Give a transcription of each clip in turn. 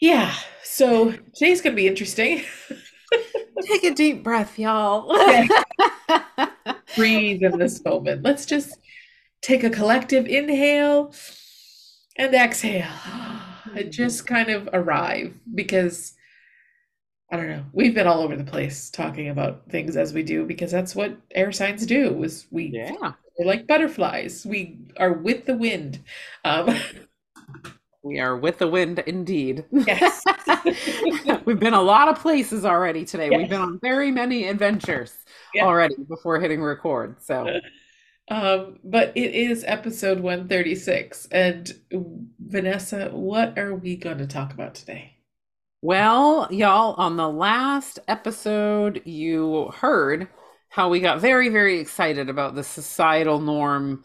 yeah, so today's going to be interesting. Take a deep breath, y'all. Breathe in this moment. Let's just take a collective inhale and exhale and just kind of arrive because I don't know. We've been all over the place talking about things as we do because that's what air signs do. Is we yeah. we're like butterflies. We are with the wind. Um, we are with the wind indeed. Yes. We've been a lot of places already today. Yes. We've been on very many adventures already before hitting record. So um, but it is episode 136. And Vanessa, what are we going to talk about today? Well, y'all, on the last episode, you heard how we got very, very excited about the societal norm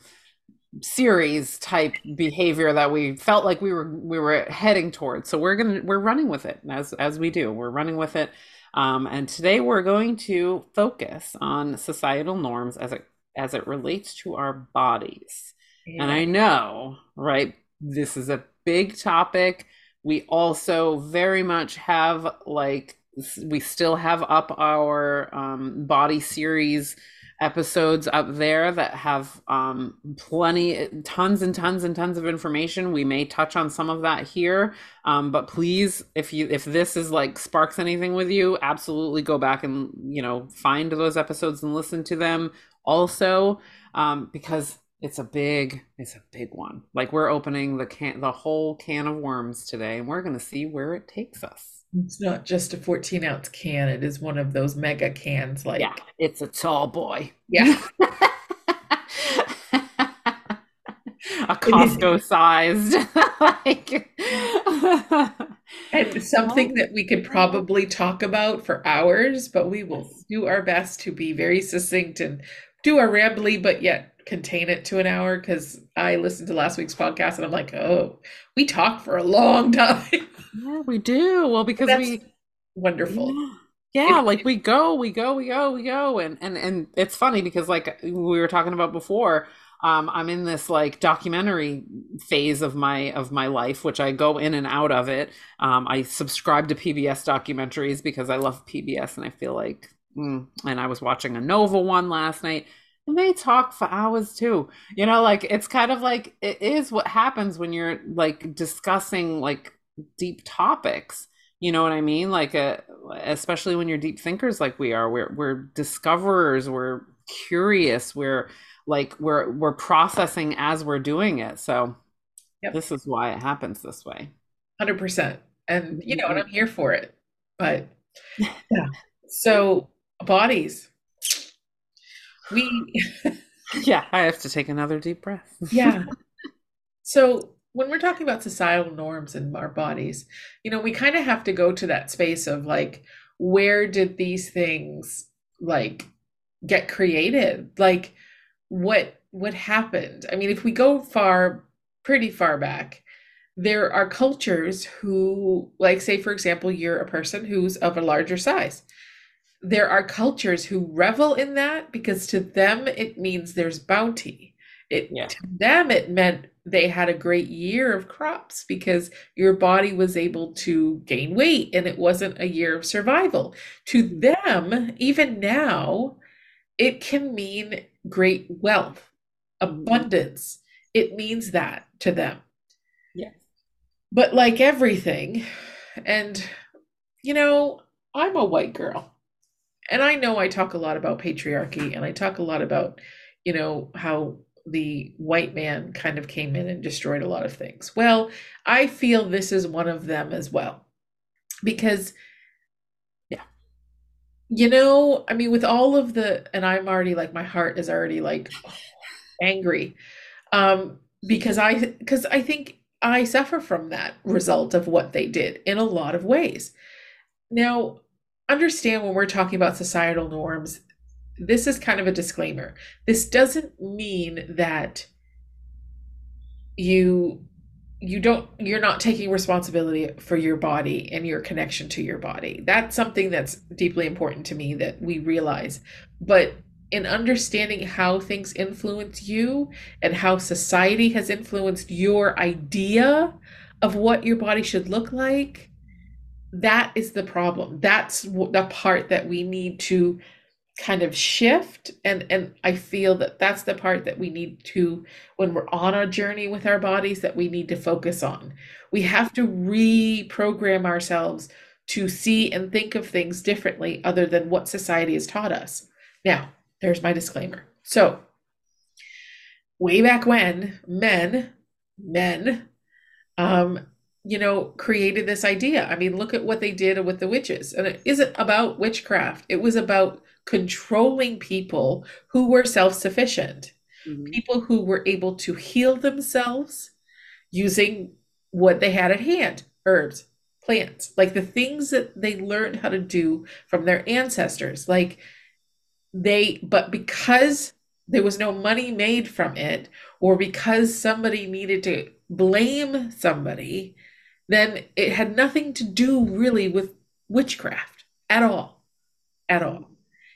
series type behavior that we felt like we were we were heading towards. So we're gonna we're running with it as as we do. We're running with it. Um, and today we're going to focus on societal norms as it as it relates to our bodies. Yeah. and i know right this is a big topic. We also very much have like we still have up our um, body series episodes up there that have um, plenty, tons and tons and tons of information. We may touch on some of that here, um, but please, if you if this is like sparks anything with you, absolutely go back and you know find those episodes and listen to them also, um, because it's a big it's a big one. Like we're opening the can the whole can of worms today, and we're to see where it takes us. It's not just a 14 ounce can. It is one of those mega cans. Like, yeah, it's a tall boy. Yeah. a Costco sized. like, and something that we could probably talk about for hours, but we will do our best to be very succinct and do our rambly, but yet contain it to an hour. Because I listened to last week's podcast and I'm like, oh, we talked for a long time. Yeah, we do. Well, because That's we wonderful. Yeah. Yeah, like we go, we go, we go, we go, and and and it's funny because like we were talking about before, um, I'm in this like documentary phase of my of my life, which I go in and out of it. Um, I subscribe to PBS documentaries because I love PBS, and I feel like, mm. and I was watching a Nova one last night, and they talk for hours too. You know, like it's kind of like it is what happens when you're like discussing like deep topics you know what i mean like a, uh, especially when you're deep thinkers like we are we're we're discoverers we're curious we're like we're we're processing as we're doing it so yep. this is why it happens this way 100% and you know and i'm here for it but yeah so bodies we yeah i have to take another deep breath yeah so when we're talking about societal norms in our bodies, you know, we kind of have to go to that space of like, where did these things like get created? Like, what what happened? I mean, if we go far, pretty far back, there are cultures who, like, say, for example, you're a person who's of a larger size. There are cultures who revel in that because to them it means there's bounty. It yeah. to them it meant they had a great year of crops because your body was able to gain weight and it wasn't a year of survival. To them, even now, it can mean great wealth, abundance. It means that to them. Yes. But like everything, and you know, I'm a white girl. And I know I talk a lot about patriarchy and I talk a lot about, you know, how the white man kind of came in and destroyed a lot of things. Well, I feel this is one of them as well. Because, yeah, you know, I mean, with all of the, and I'm already like, my heart is already like angry. Um, because I, because I think I suffer from that result of what they did in a lot of ways. Now, understand when we're talking about societal norms, this is kind of a disclaimer. This doesn't mean that you you don't you're not taking responsibility for your body and your connection to your body that's something that's deeply important to me that we realize but in understanding how things influence you and how society has influenced your idea of what your body should look like that is the problem that's the part that we need to kind of shift and and I feel that that's the part that we need to when we're on a journey with our bodies that we need to focus on. We have to reprogram ourselves to see and think of things differently other than what society has taught us. Now, there's my disclaimer. So, way back when men men um you know created this idea i mean look at what they did with the witches and it isn't about witchcraft it was about controlling people who were self sufficient, mm-hmm. people who were able to heal themselves using what they had at hand herbs, plants, like the things that they learned how to do from their ancestors. Like they, but because there was no money made from it, or because somebody needed to blame somebody, then it had nothing to do really with witchcraft at all. At all.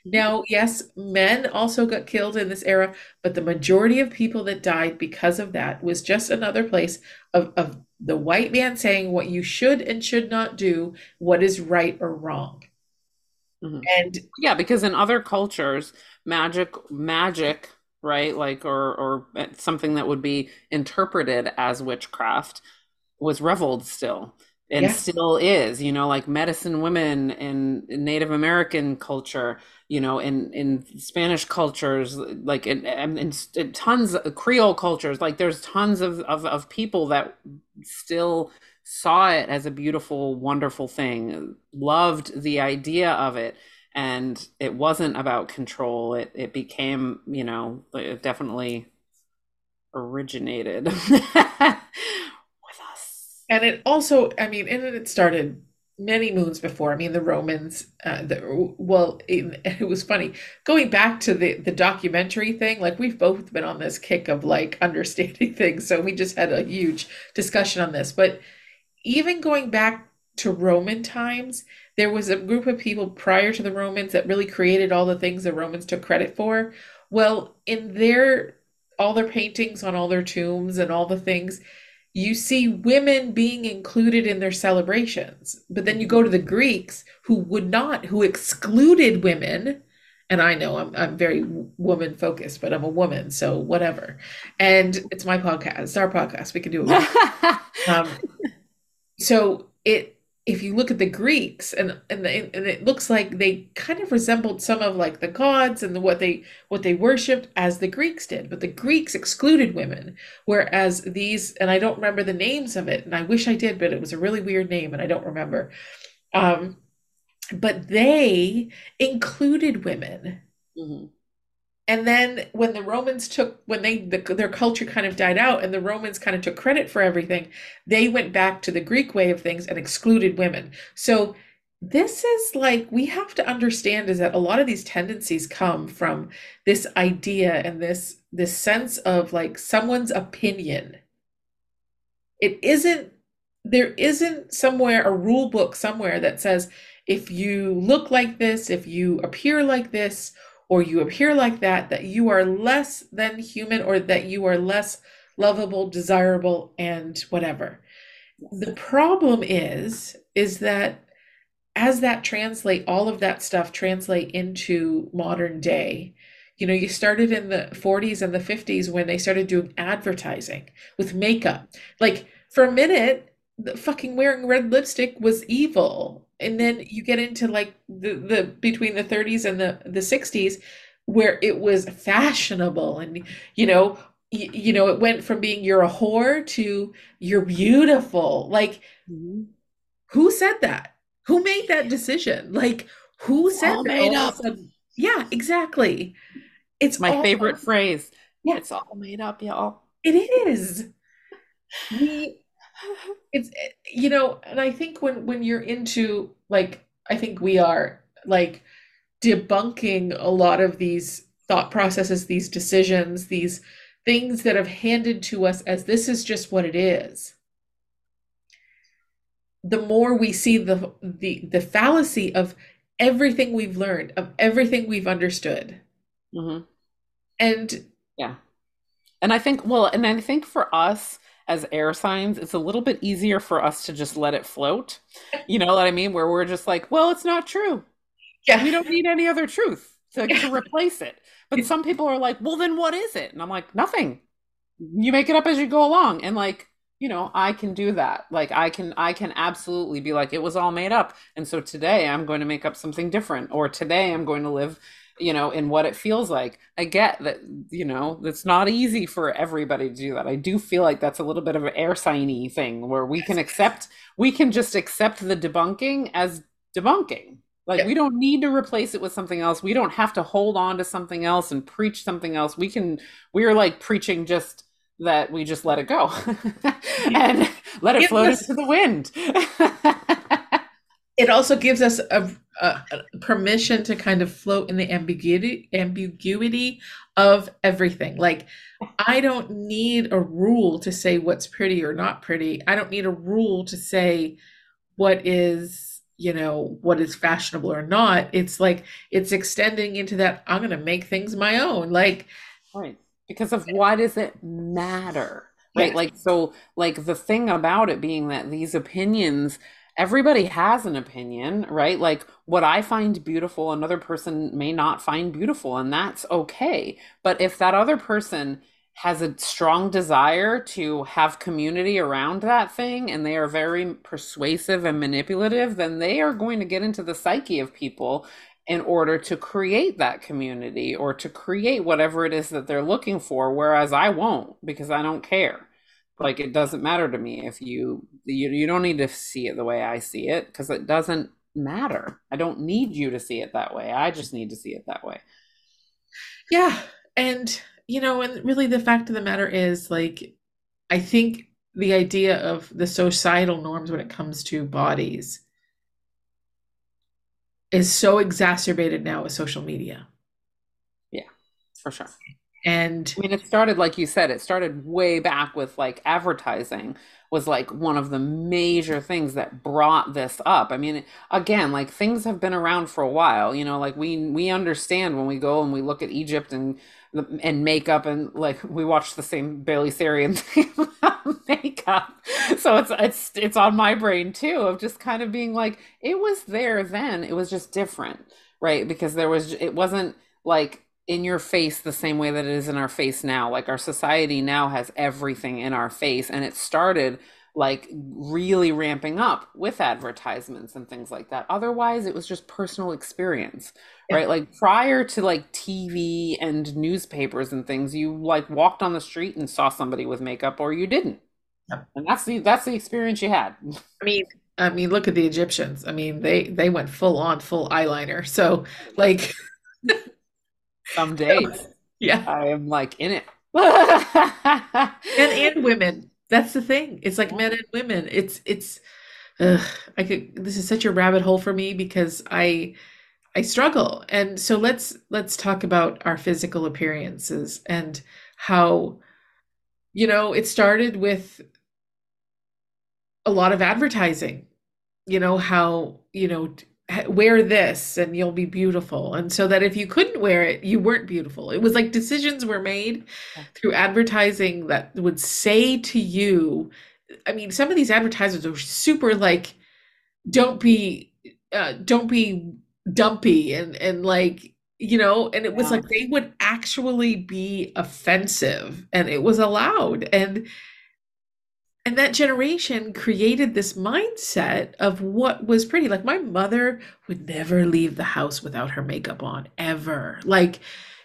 Now, yes, men also got killed in this era, but the majority of people that died because of that was just another place of, of the white man saying what you should and should not do, what is right or wrong. Mm-hmm. And yeah, because in other cultures, magic, magic, right, like or or something that would be interpreted as witchcraft was reveled still and yeah. still is you know like medicine women in, in native american culture you know in in spanish cultures like in, tons of creole cultures like there's tons of, of of people that still saw it as a beautiful wonderful thing loved the idea of it and it wasn't about control it it became you know it definitely originated and it also i mean and it started many moons before. I mean the romans uh, the, well it, it, was funny. Going back to the the documentary thing like we've both been on this kick of like understanding things so we just had a huge discussion on this. But even going back to roman times there was a group of people prior to the romans that really created all the things the romans took credit for. Well in their all their paintings on all their tombs and all the things you see women being included in their celebrations. But then you go to the Greeks who would not, who excluded women. And I know I'm, I'm very woman focused, but I'm a woman, so whatever. And it's my podcast, it's our podcast. We can do it. um, so it if you look at the Greeks and and, the, and it looks like they kind of resembled some of like the gods and the, what they what they worshipped as the Greeks did, but the Greeks excluded women, whereas these and I don't remember the names of it, and I wish I did, but it was a really weird name and I don't remember. Um, but they included women. Mm-hmm. And then when the Romans took, when they, the, their culture kind of died out and the Romans kind of took credit for everything, they went back to the Greek way of things and excluded women. So this is like, we have to understand is that a lot of these tendencies come from this idea and this, this sense of like someone's opinion. It isn't, there isn't somewhere a rule book somewhere that says, if you look like this, if you appear like this, or you appear like that, that you are less than human or that you are less lovable, desirable, and whatever. The problem is, is that as that translate, all of that stuff translate into modern day. You know, you started in the 40s and the 50s when they started doing advertising with makeup. Like for a minute, the fucking wearing red lipstick was evil and then you get into like the, the between the 30s and the the 60s where it was fashionable and you know you, you know it went from being you're a whore to you're beautiful. Like mm-hmm. who said that? Who made that decision? Like who said all made up. yeah exactly. It's my all, favorite phrase. Yeah. It's all made up y'all. It is. We it's you know, and I think when when you're into like I think we are like debunking a lot of these thought processes, these decisions, these things that have handed to us as this is just what it is. The more we see the the the fallacy of everything we've learned, of everything we've understood. hmm And Yeah. And I think, well, and I think for us as air signs, it's a little bit easier for us to just let it float. You know what I mean? Where we're just like, well, it's not true. yeah, We don't need any other truth to, to replace it. But some people are like, well, then what is it? And I'm like, nothing. You make it up as you go along. And like, you know, I can do that. Like I can I can absolutely be like, it was all made up. And so today I'm going to make up something different. Or today I'm going to live, you know, in what it feels like. I get that, you know, it's not easy for everybody to do that. I do feel like that's a little bit of an air signy thing where we can accept, we can just accept the debunking as debunking. Like yeah, we don't need to replace it with something else. We don't have to hold on to something else and preach something else. We can we're like preaching just that we just let it go and let it float us into the wind. it also gives us a, a, a permission to kind of float in the ambiguity ambiguity of everything. Like I don't need a rule to say what's pretty or not pretty. I don't need a rule to say what is, you know, what is fashionable or not. It's like it's extending into that I'm going to make things my own. Like, Right. Because of why does it matter? Right? yes, Like, so, like, the thing about it being that these opinions, everybody has an opinion, right? Like, what I find beautiful, another person may not find beautiful, and that's okay. But if that other person has a strong desire to have community around that thing and they are very persuasive and manipulative, then they are going to get into the psyche of people in order to create that community or to create whatever it is that they're looking for whereas I won't because I don't care like it doesn't matter to me if you you, you don't need to see it the way I see it because it doesn't matter I don't need you to see it that way I just need to see it that way yeah. And, you know, and really the fact of the matter is, like, I think the idea of the societal norms when it comes to bodies is so exacerbated now with social media. yeah for sure And I mean, it started, like you said, it started way back with like advertising was like one of the major things that brought this up. I mean, again, like things have been around for a while, you know, like we we understand when we go and we look at Egypt and and makeup and like we watch the same Bailey Sarian makeup. So it's it's it's on my brain too of just kind of being like it was there then, it was just different, right? Because there was it wasn't like in your face the same way that it is in our face now. Like our society now has everything in our face, and it started like really ramping up with advertisements and things like that. Otherwise, it was just personal experience, yeah, right? Like prior to like TV and newspapers and things, you like walked on the street and saw somebody with makeup or you didn't. yeah. And that's the that's the experience you had. I mean, I mean, look at the Egyptians. I mean, they they went full on, full eyeliner. So, like, Some days yeah. I am like in it. Men and women. That's the thing. It's like men and women. It's it's ugh, I could this is such a rabbit hole for me because I I struggle. And so let's let's talk about our physical appearances and how, you know, it started with a lot of advertising. You know, how, you know, wear this and you'll be beautiful. And so that if you couldn't wear it, you weren't beautiful. It was like decisions were made through advertising that would say to you, I mean, some of these advertisers are super like, don't be uh don't be dumpy and and like you know and it was like they would actually be offensive and it was allowed and and that generation created this mindset of what was pretty like my mother would never leave the house without her makeup on ever. Like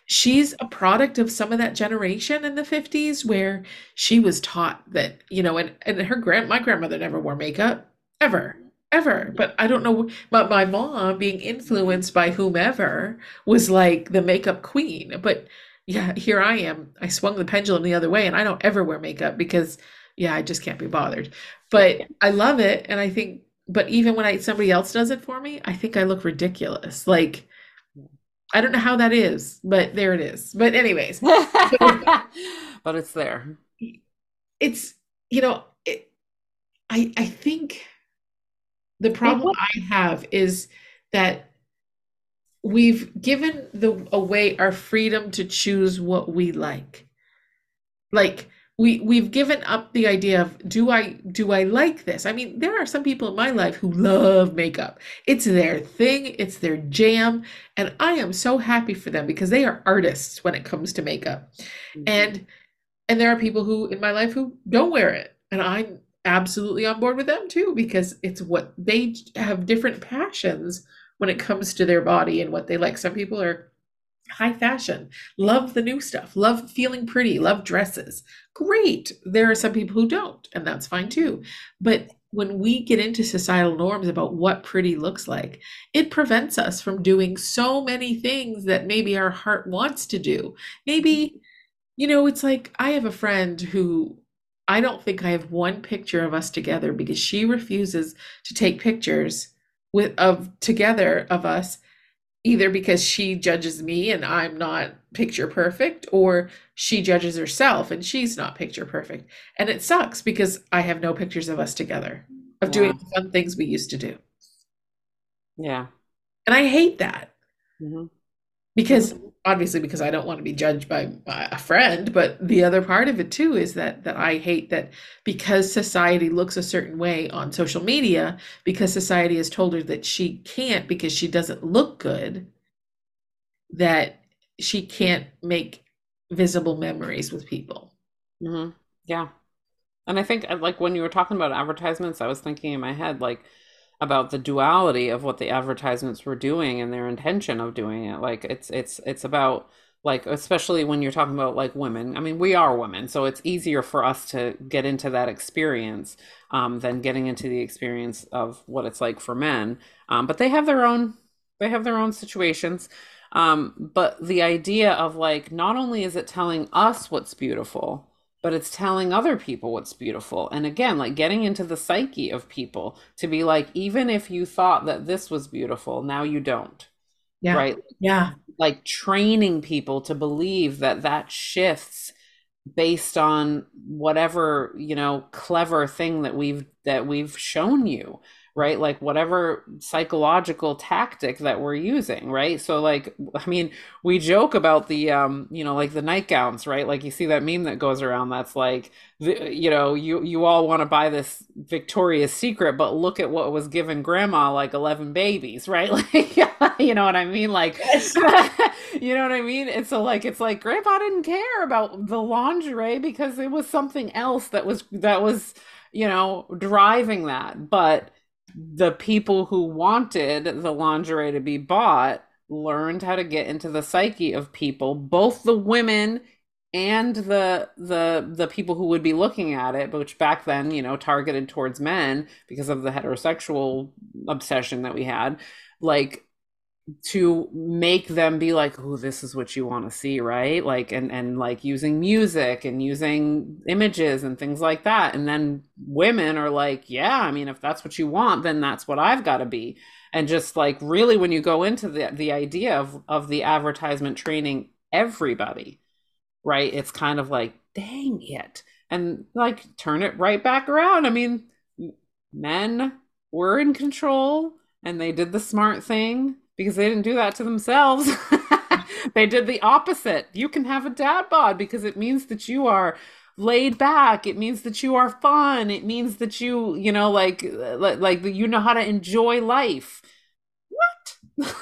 she's a product of some of that generation in the 50s where she was taught that you know and and her grand my grandmother never wore makeup ever ever. But i don't know but my mom being influenced by whomever was like the makeup queen. But yeah here i am i swung the pendulum the other way and i don't ever wear makeup because yeah, I just can't be bothered. But Yeah. I love it, and I think, but even when I somebody else does it for me, I think I look ridiculous. Like I don't know how that is, but there it is. But anyways, But it's there. it's you know, it, I I think the problem. I have is that we've given the away our freedom to choose what we like. Like we we've given up the idea of do I do I like this? I mean, there are some people in my life who love makeup. It's their thing, it's their jam, and I am so happy for them because they are artists when it comes to makeup. Mhm. And and there are people who in my life who don't wear it, and I'm absolutely on board with them too because it's what they have different passions when it comes to their body and what they like. Some people are high fashion, love the new stuff, love feeling pretty, love dresses. Great. There are some people who don't, and that's fine too. But when we get into societal norms about what pretty looks like, it prevents us from doing so many things that maybe our heart wants to do. Maybe you know, it's like I have a friend who I don't think I have one picture of us together because she refuses to take pictures with of together of us either because she judges me and I'm not picture perfect or she judges herself and she's not picture perfect. And it sucks because I have no pictures of us together of doing the fun things we used to do. Yeah. And I hate that. hmm because obviously because I don't want to be judged by, a friend, but the other part of it too is that that I hate that because society looks a certain way on social media, because society has told her that she can't because she doesn't look good, that she can't make visible memories with people. hmm Yeah. And I think uh, like when you were talking about advertisements, I was thinking in my head like about the duality of what the advertisements were doing and their intention of doing it. Like it's it's it's about like especially when you're talking about like women. I mean, we are women, so it's easier for us to get into that experience um, than getting into the experience of what it's like for men. Um, but they have their own they have their own situations. Um, but the idea of like not only is it telling us what's beautiful but it's telling other people what's beautiful. And again, like getting into the psyche of people to be like, even if you thought that this was beautiful, now you don't, Yeah. right? Yeah. Like training people to believe that that shifts based on whatever, you know, clever thing that we've that we've shown you, right? Like whatever psychological tactic that we're using, right? So like I mean, we joke about the um, you know, like the nightgowns, right? Like you see that meme that goes around that's like the, you know, you you all want to buy this Victoria's Secret, but look at what was given grandma like 11 babies, right? Like you know what I mean? Like Yes. you know what I mean? And so like it's like grandpa didn't care about the lingerie because it was something else that was that was, you know, driving that. But the people who wanted the lingerie to be bought learned how to get into the psyche of people, both the women and the the the people who would be looking at it, which back then, you know, targeted towards men because of the heterosexual obsession that we had, like to make them be like, oh, this is what you want to see, right? Like and and like using music and using images and things like that. And then women are like, yeah, I mean, if that's what you want, then that's what I've got to be. And just like really when you go into the the idea of of the advertisement training everybody, right? It's kind of like, dang it. And like turn it right back around. I mean, men were in control and they did the smart thing because they didn't do that to themselves. they did the opposite. You can have a dad bod because it means that you are laid back. It means that you are fun. It means that you, you know, like uh, like, like you know how to enjoy life. What?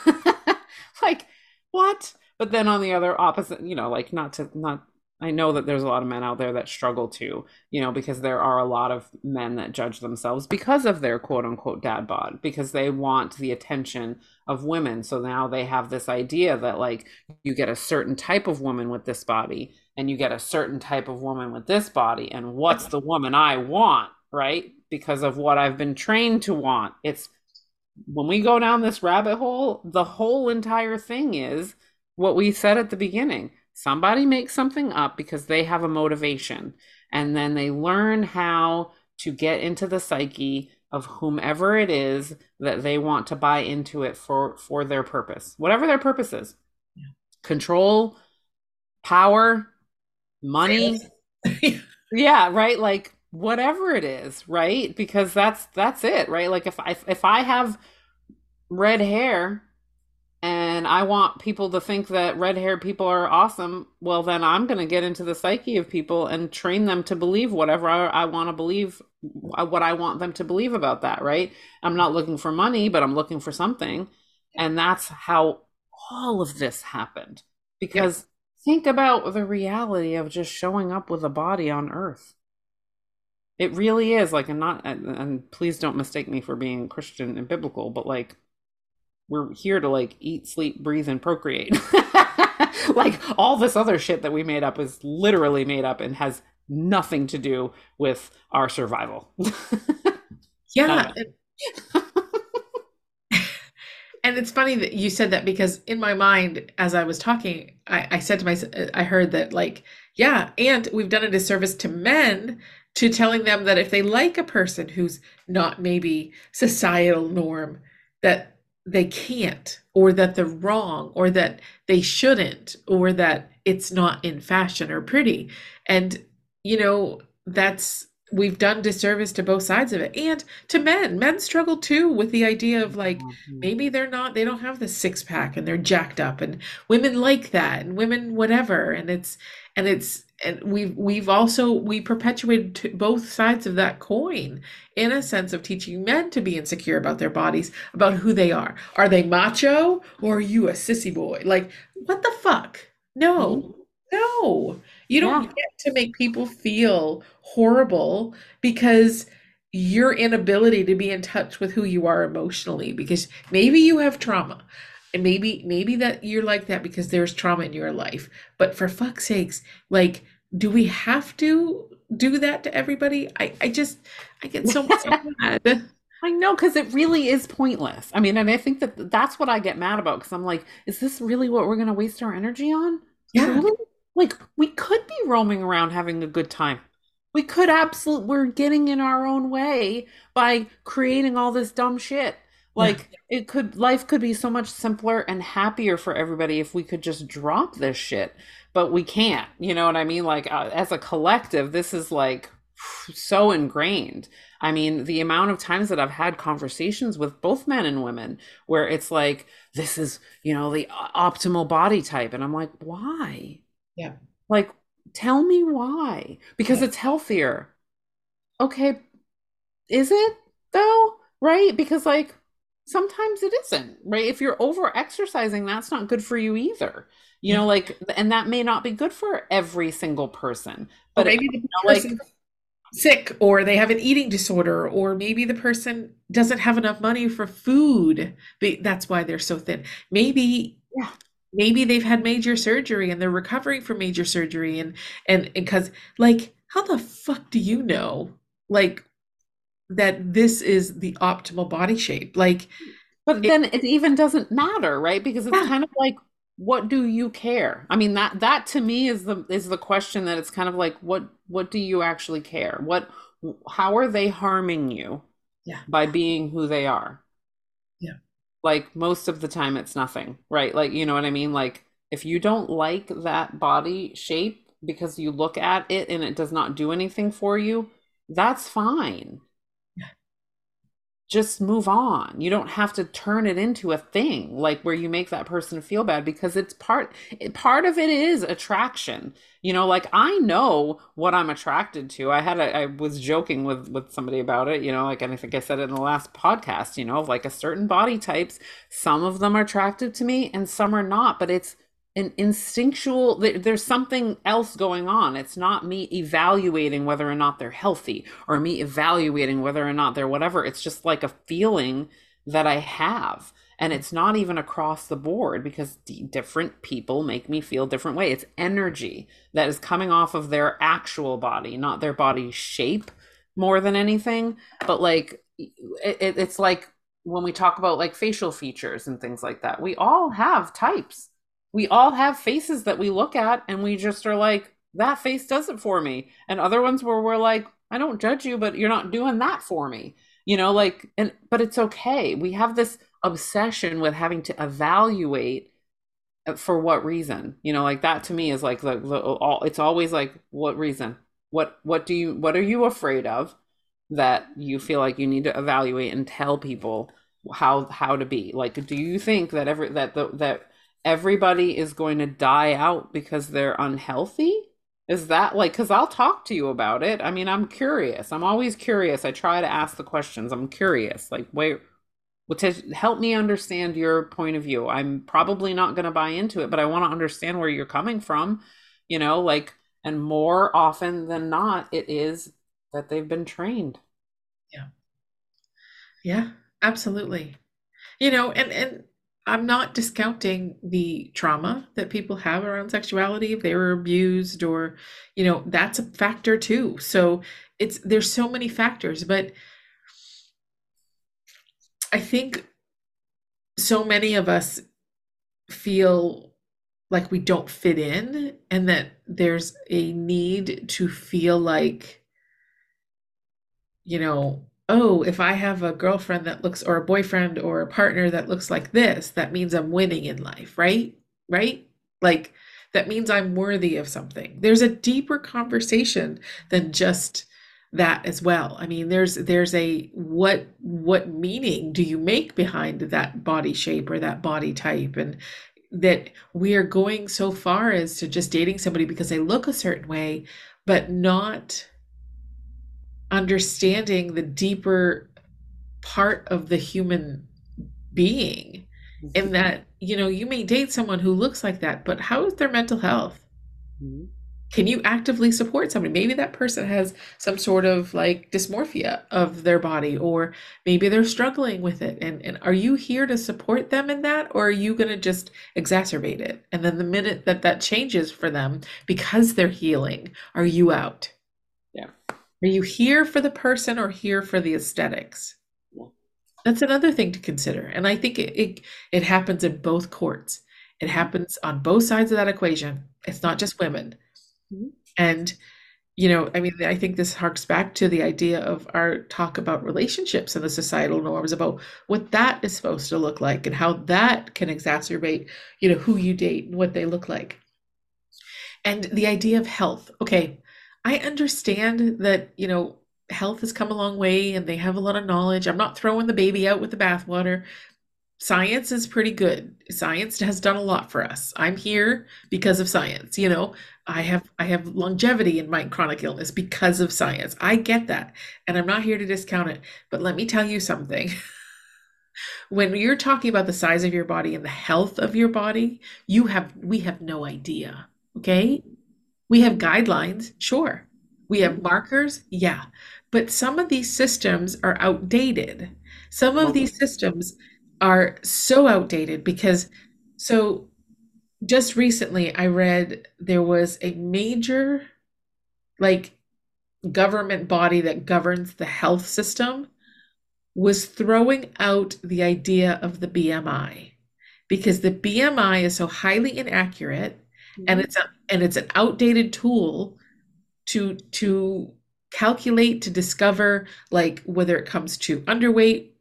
like what? But then on the other opposite, you know, like not to not I know that there's a lot of men out there that struggle too, you know, because there are a lot of men that judge themselves because of their quote unquote dad bod, because they want the attention of women. So now they have this idea that like you get a certain type of woman with this body and you get a certain type of woman with this body. And what's the woman I want, right? Because of what I've been trained to want. It's when we go down this rabbit hole, the whole entire thing is what we said at the beginning somebody makes something up because they have a motivation and then they learn how to get into the psyche of whomever it is that they want to buy into it for for their purpose whatever their purpose is. Yeah. control power money. Yeah right? Like whatever it is right? Because that's that's it right? Like if i if i have red hair and I want people to think that red haired people are awesome, well, then I'm going to get into the psyche of people and train them to believe whatever I, I want to believe, uh, what I want them to believe about that, right? I'm not looking for money, but I'm looking for something. And that's how all of this happened. Because think about the reality of just showing up with a body on earth. It really is like, I'm not, and, and please don't mistake me for being Christian and biblical, but like, we're here to like eat, sleep, breathe, and procreate. like all this other shit that we made up is literally made up and has nothing to do with our survival. yeah. and it's funny that you said that because in my mind, as I was talking, I, I said to myself, uh, I heard that like, yeah, and we've done a disservice to men to telling them that if they like a person who's not maybe societal norm, that they can't or that they're wrong or that they shouldn't or that it's not in fashion or pretty. And you know that's we've done disservice to both sides of it. And to men men struggle too with the idea of like mm-hmm. maybe they're not they don't have the six pack and they're jacked up and women like that and women whatever. And it's and it's and we've we've also we perpetuated both sides of that coin in a sense of teaching men to be insecure about their bodies about who they are. Are they macho or are you a sissy boy? Like what the fuck? No. Mm-hmm. no. You don't yeah. get to make people feel horrible because your inability to be in touch with who you are emotionally because maybe you have trauma and maybe maybe that you're like that because there's trauma in your life but for fuck's sakes like do we have to do that to everybody i i just i get so mad I know because it really is pointless. I mean, and I think that that's what I get mad about because I'm like, is this really what we're going to waste our energy on? Yeah. Really? Like, we could be roaming around having a good time. We could absolutely, we're getting in our own way by creating all this dumb shit. Like yeah. it could life could be so much simpler and happier for everybody if we could just drop this shit. But we can't. You know what I mean? Like uh, as a collective, this is like so ingrained. I mean, the amount of times that I've had conversations with both men and women where it's like this is, you know, the optimal body type and I'm like, "Why?" Yeah. Like tell me why. Because yeah. it's healthier. Okay. Is it though? Right? Because like sometimes it isn't right? If you're over exercising that's not good for you either. You know mm. like and that may not be good for every single person but maybe the person like sick or they have an eating disorder or maybe the person doesn't have enough money for food. That's why they're so thin. Maybe yeah. maybe they've had major surgery and they're recovering from major surgery and and because like how the fuck do you know? Like that this is the optimal body shape. Like, but it, then it even doesn't matter, right? Because it's yeah. kind of like, what do you care? I mean, that that to me is the is the question that it's kind of like, what what do you actually care? What how are they harming you? Yeah. By being who they are. Yeah. Like most of the time, it's nothing, right? Like you know what I mean? Like if you don't like that body shape because you look at it and it does not do anything for you, that's fine just move on. You don't have to turn it into a thing like where you make that person feel bad because it's part part of it is attraction. You know, like I know what I'm attracted to. I had a, I was joking with with somebody about it, you know, like and I think I said it in the last podcast, you know, like a certain body types, some of them are attractive to me and some are not, but it's an instinctual there's something else going on. It's not me evaluating whether or not they're healthy or me evaluating whether or not they're whatever. It's just like a feeling that i have. And it's not even across the board because different people make me feel different way. It's energy that is coming off of their actual body not their body shape more than anything. But like it, it's like when we talk about like facial features and things like that we all have types we all have faces that we look at and we just are like, that face does it for me. And other ones where we're like, I don't judge you, but you're not doing that for me. You know, like, and, but it's okay. We have this obsession with having to evaluate uh, for what reason. You know, like that to me is like the, the all, it's always like, what reason? What, what do you, what are you afraid of that you feel like you need to evaluate and tell people how, how to be? Like, do you think that every, that the, that everybody is going to die out because they're unhealthy? Is that like, because I'll talk to you about it. I mean, I'm curious. I'm always curious. I try to ask the questions. I'm curious. Like, where, well, to help me understand your point of view. I'm probably not going to buy into it, but I want to understand where you're coming from. You know, like, and more often than not, it is that they've been trained. Yeah. Yeah, absolutely. You know, and, and, I'm not discounting the trauma that people have around sexuality if they were abused or you know that's a factor too. So it's there's so many factors but I think so many of us feel like we don't fit in and that there's a need to feel like you know oh, if I have a girlfriend that looks, or a boyfriend or a partner that looks like this, that means I'm winning in life, right? Right? Like, that means I'm worthy of something. There's a deeper conversation than just that as well. I mean, there's there's a what what meaning do you make behind that body shape or that body type and that we are going so far as to just dating somebody because they look a certain way but not understanding the deeper part of the human being in mm-hmm. that you know you may date someone who looks like that but how is their mental health mm-hmm. can you actively support somebody maybe that person has some sort of like dysmorphia of their body or maybe they're struggling with it and, and are you here to support them in that or are you going to just exacerbate it and then the minute that that changes for them because they're healing are you out are you here for the person or here for the aesthetics? That's another thing to consider. And I think it, it, it happens in both courts. It happens on both sides of that equation. It's not just women. Mm-hmm. And, you know, I mean, I think this harks back to the idea of our talk about relationships and the societal norms about what that is supposed to look like and how that can exacerbate, you know, who you date and what they look like. And the idea of health. Okay, I understand that, you know, health has come a long way and they have a lot of knowledge. I'm not throwing the baby out with the bathwater. Science is pretty good. Science has done a lot for us. I'm here because of science, you know. I have I have longevity in my chronic illness because of science. I get that. And I'm not here to discount it. But let me tell you something. when you're talking about the size of your body and the health of your body, you have we have no idea. Okay? We have guidelines, sure. We have markers, yeah. But some of these systems are outdated. Some of these systems are so outdated because, so just recently I read there was a major, like, government body that governs the health system was throwing out the idea of the BMI because the BMI is so highly inaccurate mm-hmm. and it's a and it's an outdated tool to to calculate to discover like whether it comes to underweight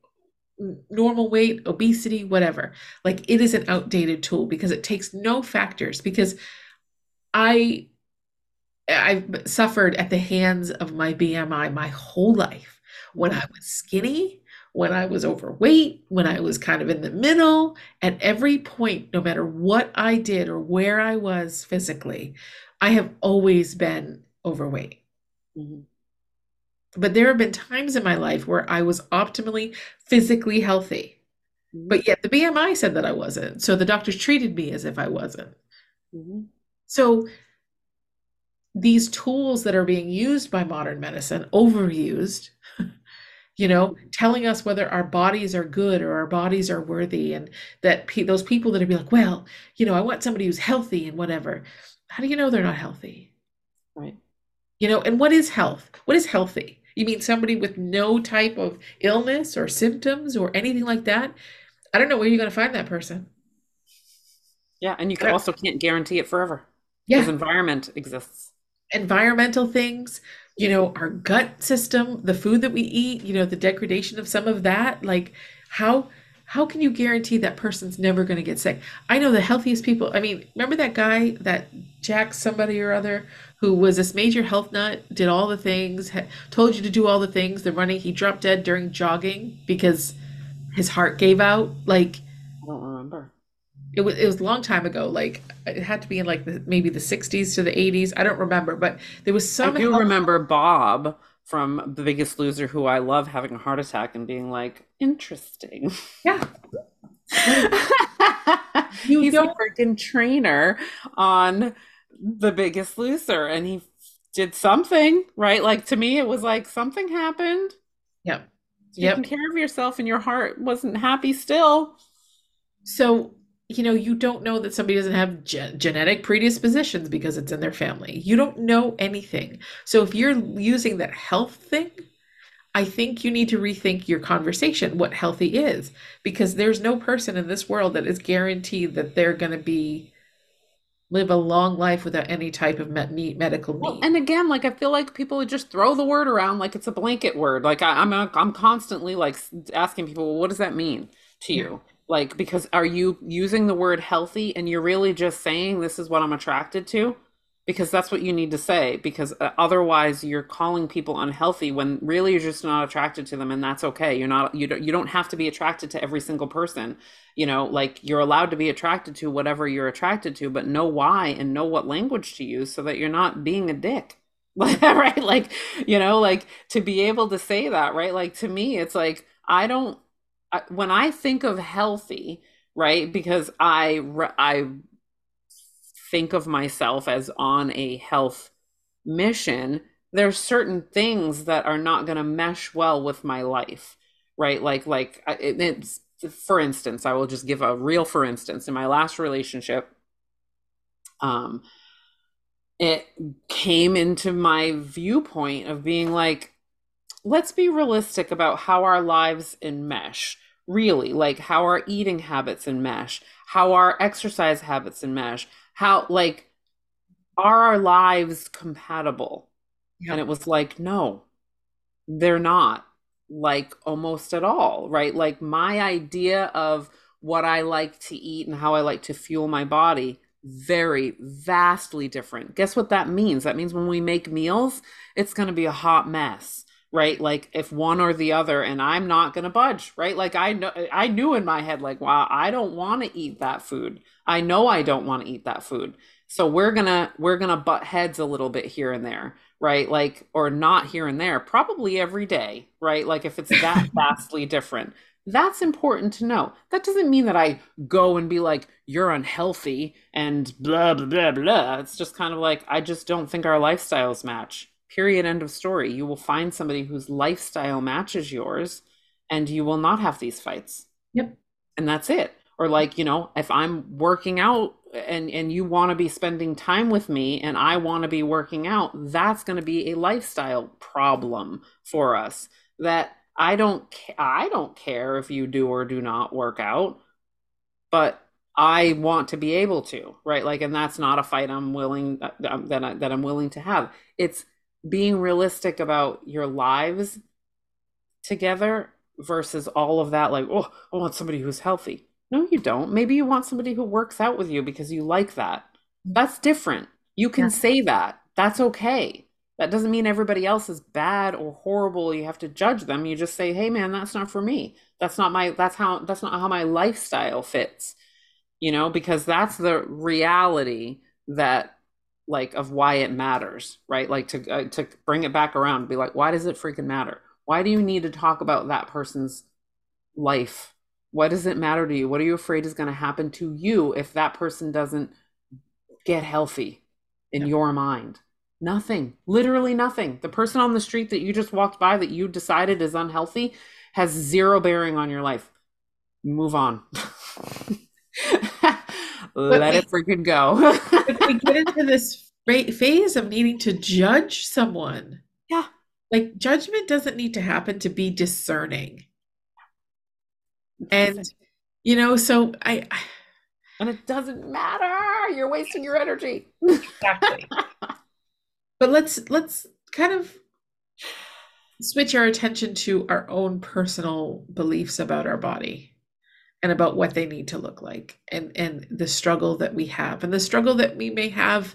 normal weight obesity whatever. Like it is an outdated tool because it takes no factors because i i've suffered at the hands of my bmi my whole life. When i was skinny when I was overweight, when I was kind of in the middle, at every point, no matter what I did or where I was physically, I have always been overweight. Mm-hmm. But there have been times in my life where I was optimally physically healthy. Mm-hmm. But yet the BMI said that I wasn't. So the doctors treated me as if I wasn't. Mm-hmm. So these tools that are being used by modern medicine, overused, you know, telling us whether our bodies are good or our bodies are worthy. And that pe- those people that are be like, well, you know, I want somebody who's healthy and whatever. How do you know they're not healthy? Right. You know, and what is health? What is healthy? You mean somebody with no type of illness or symptoms or anything like that? I don't know where you're going to find that person. Yeah, and you don't- also can't guarantee it forever because Yeah, environment exists. environmental things, you know, our gut system, the food that we eat, you know, the degradation of some of that, like how how can you guarantee that person's never going to get sick? I know the healthiest people. I mean, remember that guy, that Jack somebody or other, who was this major health nut, did all the things, told you to do all the things, the running, he dropped dead during jogging because his heart gave out. Like I don't remember. It was it was a long time ago. Like it had to be in like the maybe the 60s to the 80s. I don't remember, but there was some. I do health remember Bob from The Biggest Loser, who I love having a heart attack and being like, interesting. Yeah. You He's a don't freaking trainer on The Biggest Loser, and he did something, right? Like to me, it was like something happened. Yep. Taking Yep. care of yourself, and your heart wasn't happy still. So, you know, you don't know that somebody doesn't have ge genetic predispositions because it's in their family. You don't know anything. So if you're using that health thing, I think you need to rethink your conversation, what healthy is, because there's no person in this world that is guaranteed that they're going to be live a long life without any type of med need, medical Well, need. and again, like I feel like people would just throw the word around like it's a blanket word. Like I, I'm, I'm constantly like asking people, well, what does that mean to you? Like, because are you using the word healthy and you're really just saying this is what I'm attracted to? Because that's what you need to say. Because uh, otherwise, you're calling people unhealthy when really you're just not attracted to them, and that's okay. You're not, you don't, you don't have to be attracted to every single person. You know, like you're allowed to be attracted to whatever you're attracted to, but know why and know what language to use so that you're not being a dick. right? Like, you know, like to be able to say that, right? Like to me, it's like I don't When I think of healthy, right? Because I I think of myself as on a health mission, there's certain things that are not going to mesh well with my life, right? Like like it, it's for instance, I will just give a real for instance. In my last relationship, um, it came into my viewpoint of being like, let's be realistic about how our lives enmesh. Really, like how our eating habits enmesh, how our exercise habits enmesh, how like are our lives compatible? And it was like, no, they're not like almost at all, right? Like my idea of what I like to eat and how I like to fuel my body, very vastly different. Guess what that means? That means when we make meals, it's going to be a hot mess, right? Like if one or the other, and I'm not going to budge, right? Like I know, I knew in my head, like, wow, I don't want to eat that food. I know I don't want to eat that food. So we're gonna we're gonna butt heads a little bit here and there right? Like, or not here and there, probably every day, right? Like, if it's that vastly different, that's important to know. That doesn't mean that I go and be like, you're unhealthy and blah, blah, blah, blah. It's just kind of like, I just don't think our lifestyles match. Period. End of story. You will find somebody whose lifestyle matches yours, and you will not have these fights Yep. and that's it or like you know if i'm working out and and you want to be spending time with me and i want to be working out that's going to be a lifestyle problem for us that i don't i don't care if you do or do not work out but i want to be able to right like and that's not a fight i'm willing uh, that, that, I, that i'm willing to have it's being realistic about your lives together versus all of that like oh i want somebody who's healthy. No you don't. Maybe you want somebody who works out with you because you like that. Mm-hmm. That's different. You can Yeah. say that. That's okay. That doesn't mean everybody else is bad or horrible. You have to judge them. You just say hey man that's not for me. That's not my that's how that's not how my lifestyle fits you know because that's the reality that like of why it matters right? Like to uh, to bring it back around be like why does it freaking matter? Why do you need to talk about that person's life? What does it matter to you? What are you afraid is going to happen to you if that person doesn't get healthy in your mind? Nothing. Literally nothing. The person on the street that you just walked by that you decided is unhealthy has zero bearing on your life. Move on let we it freaking go if we get into this phase of needing to judge someone, yeah like judgment doesn't need to happen to be discerning. And you know, so I And it doesn't matter. You're wasting your energy. Exactly. but let's let's kind of switch our attention to our own personal beliefs about our body and about what they need to look like and and the struggle that we have and the struggle that we may have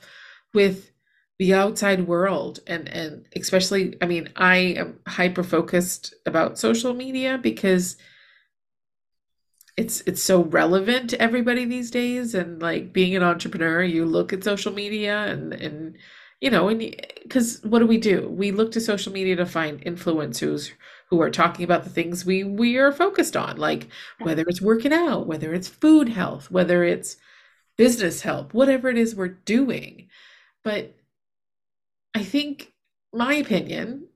with the outside world. And and especially i mean i am hyper focused about social media because it's it's so relevant to everybody these days. And like being an entrepreneur you look at social media and and you know and because what do we do? We look to social media to find influencers who are talking about the things we we are focused on like whether it's working out whether it's food health whether it's business help whatever it is we're doing but i think my opinion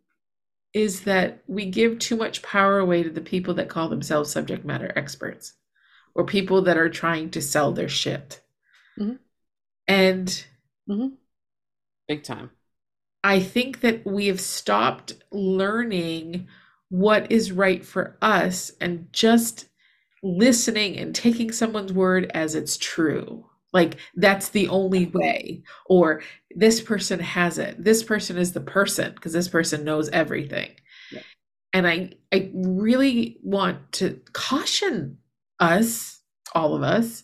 is that we give too much power away to the people that call themselves subject matter experts or people that are trying to sell their shit. Mm-hmm. And mm-hmm. big time. I think that we have stopped learning what is right for us and just listening and taking someone's word as it's true. Like that's the only way. Or this person has it. This person is the person because this person knows everything. Yeah. And I I really want to caution us, all of us,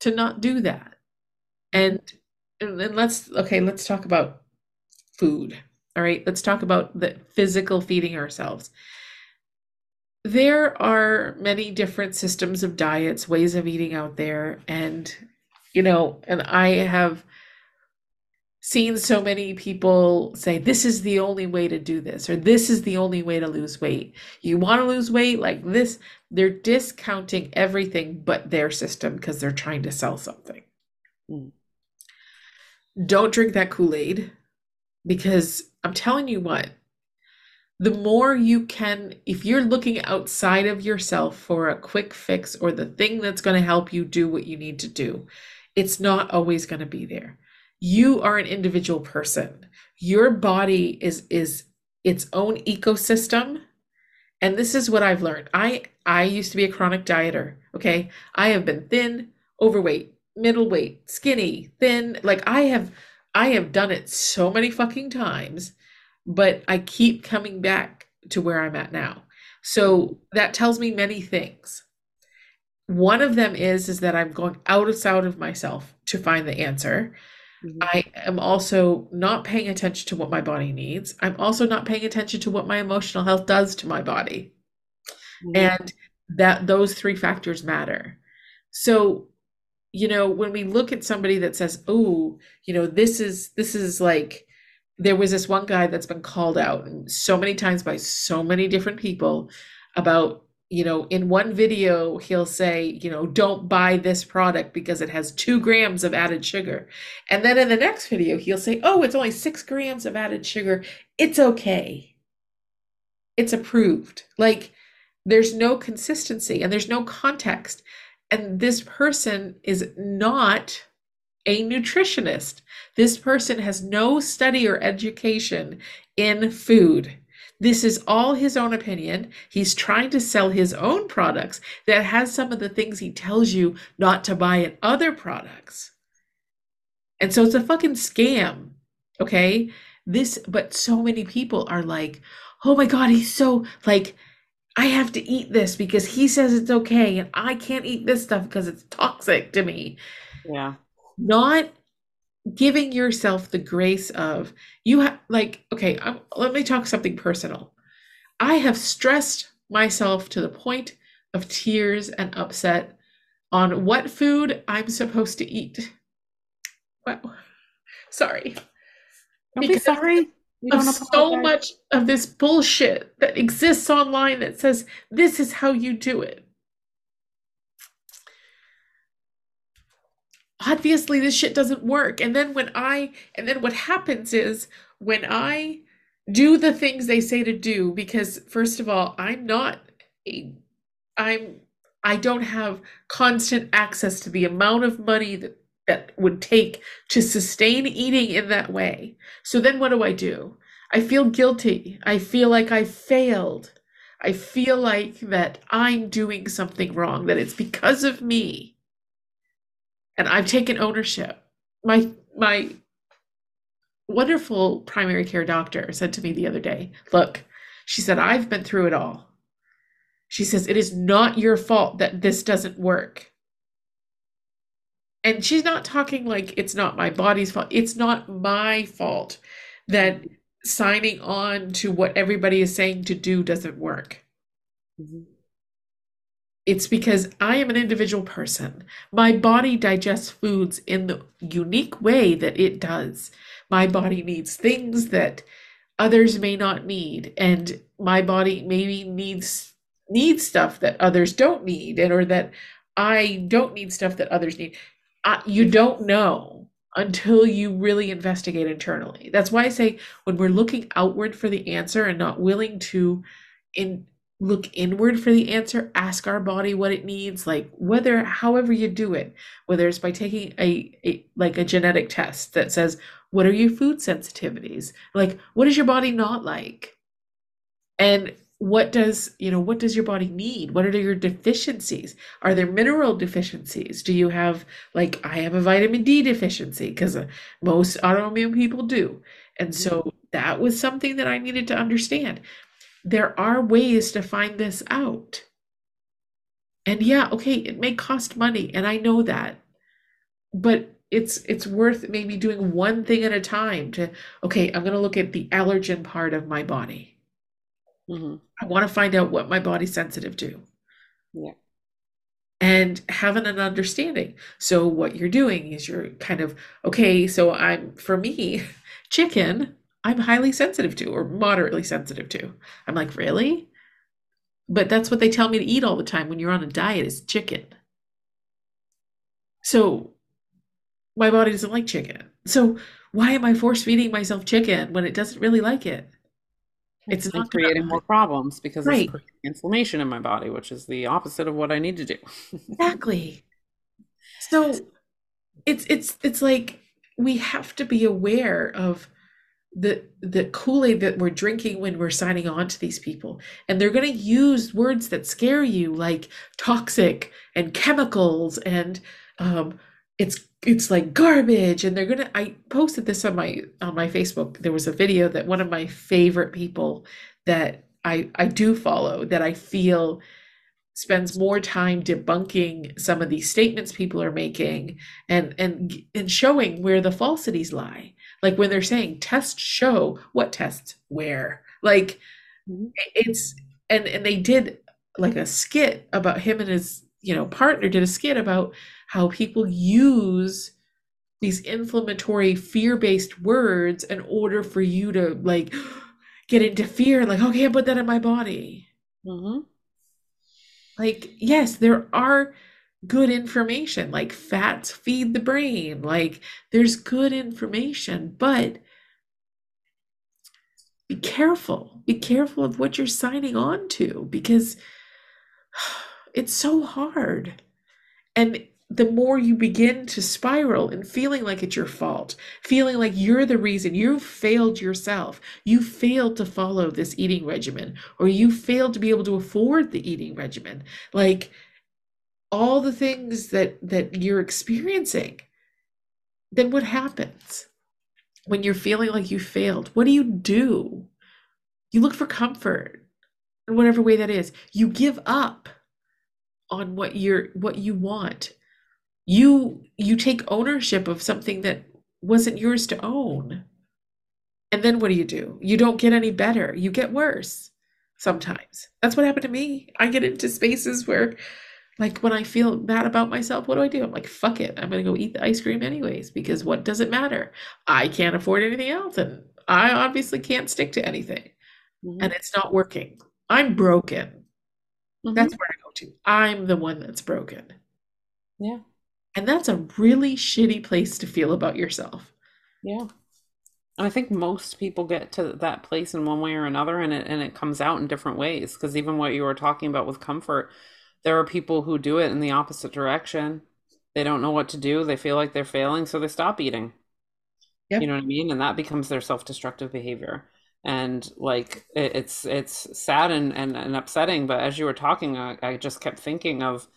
to not do that. Mm-hmm. And and, and let's okay, let's talk about food. All right, let's talk about the physical feeding ourselves. There are many different systems of diets, ways of eating out there, and you know, and I have seen so many people say this is the only way to do this or this is the only way to lose weight. You want to lose weight like this, they're discounting everything but their system because they're trying to sell something. Mm. Don't drink that Kool-Aid because I'm telling you what, the more you can, if you're looking outside of yourself for a quick fix or the thing that's going to help you do what you need to do, it's not always going to be there. You are an individual person. Your body is is its own ecosystem. And this is what I've learned. I I used to be a chronic dieter, okay? I have been thin, overweight, middleweight, skinny, thin. Like I have I have done it so many fucking times, but I keep coming back to where I'm at now. So that tells me many things. One of them is is that I'm going out outside of myself to find the answer. Mm-hmm. I am also not paying attention to what my body needs. I'm also not paying attention to what my emotional health does to my body. Mm-hmm. And that those three factors matter. So, you know, when we look at somebody that says, "Oh, you know, this is this is like there was this one guy that's been called out so many times by so many different people about you know, in one video, he'll say, you know, don't buy this product because it has two grams of added sugar. And then in the next video, he'll say, oh, it's only six grams of added sugar. It's okay. It's approved. Like there's no consistency and there's no context. And this person is not a nutritionist. This person has no study or education in food. This is all his own opinion. He's trying to sell his own products that has some of the things he tells you not to buy in other products. And so it's a fucking scam. Okay? This but so many people are like, "Oh my god, he's so like I have to eat this because he says it's okay and I can't eat this stuff because it's toxic to me." Yeah. Not giving yourself the grace of you have like okay I'm, let me talk something personal. I have stressed myself to the point of tears and upset on what food i'm supposed to eat. Wow. Sorry. Don't because be sorry of so much of this bullshit that exists online that says this is how you do it obviously this shit doesn't work. And then when I, and then what happens is when I do the things they say to do, because first of all, I'm not, a, I'm, I don't have constant access to the amount of money that that would take to sustain eating in that way. So then what do I do? I feel guilty. I feel like I failed. I feel like that I'm doing something wrong, that it's because of me. And I've taken ownership. My my wonderful primary care doctor said to me the other day, "Look, she said I've been through it all. She says it is not your fault that this doesn't work." And she's not talking like it's not my body's fault. It's not my fault that signing on to what everybody is saying to do doesn't work. Mm-hmm. It's because I am an individual person. My body digests foods in the unique way that it does. My body needs things that others may not need, and my body maybe needs needs stuff that others don't need, and or that I don't need stuff that others need. I, you don't know until you really investigate internally. That's why I say when we're looking outward for the answer and not willing to in look inward for the answer, ask our body what it needs, like whether however you do it, whether it's by taking a, a like a genetic test that says what are your food sensitivities? Like what does your body not like? And what does you know what does your body need what are your deficiencies are there mineral deficiencies do you have like i have a vitamin d deficiency because uh, most autoimmune people do and so mm-hmm. that was something that i needed to understand there are ways to find this out and yeah okay it may cost money and i know that but it's it's worth maybe doing one thing at a time to okay i'm going to look at the allergen part of my body Mm-hmm. I want to find out what my body's sensitive to. Yeah. And having an understanding. So what you're doing is you're kind of okay, so I'm for me, chicken, I'm highly sensitive to or moderately sensitive to. I'm like, "Really?" But that's what they tell me to eat all the time when you're on a diet is chicken. So my body doesn't like chicken. So why am I force feeding myself chicken when it doesn't really like it? It's not creating more problems because right. it's inflammation in my body, which is the opposite of what I need to do. exactly. So it's it's it's like we have to be aware of the the Kool-Aid that we're drinking when we're signing on to these people. And they're going to use words that scare you like toxic and chemicals and um it's it's like garbage. And they're gonna i posted this on my on my facebook. There was a video that one of my favorite people that i i do follow that i feel spends more time debunking some of these statements people are making and and and showing where the falsities lie like when they're saying tests show what tests where like mm-hmm. it's and and they did like a skit about him and his you know partner did a skit about how people use these inflammatory fear-based words in order for you to like get into fear like okay i put that in my body mm-hmm. like yes there are good information like fats feed the brain like there's good information but be careful be careful of what you're signing on to because it's so hard. And the more you begin to spiral and feeling like it's your fault, feeling like you're the reason you failed yourself, you failed to follow this eating regimen, or you failed to be able to afford the eating regimen, like all the things that that you're experiencing, then what happens when you're feeling like you failed? What do you do? You look for comfort in whatever way that is. You give up on what you're what you want you you take ownership of something that wasn't yours to own and then what do you do you don't get any better you get worse sometimes that's what happened to me i get into spaces where like when i feel bad about myself what do i do? I'm like fuck it. I'm gonna go eat the ice cream anyways because what does it matter? I can't afford anything else and i obviously can't stick to anything. Mm-hmm. and it's not working. I'm broken. Mm-hmm. that's where i go to. I'm the one that's broken. Yeah. And that's a really shitty place to feel about yourself. Yeah. And I think most people get to that place in one way or another and it and it comes out in different ways because even what you were talking about with comfort, there are people who do it in the opposite direction. They don't know what to do, they feel like they're failing, so they stop eating. Yep. You know what I mean? And that becomes their self-destructive behavior. And like it, it's it's sad and, and, and upsetting, but as you were talking, I, I just kept thinking of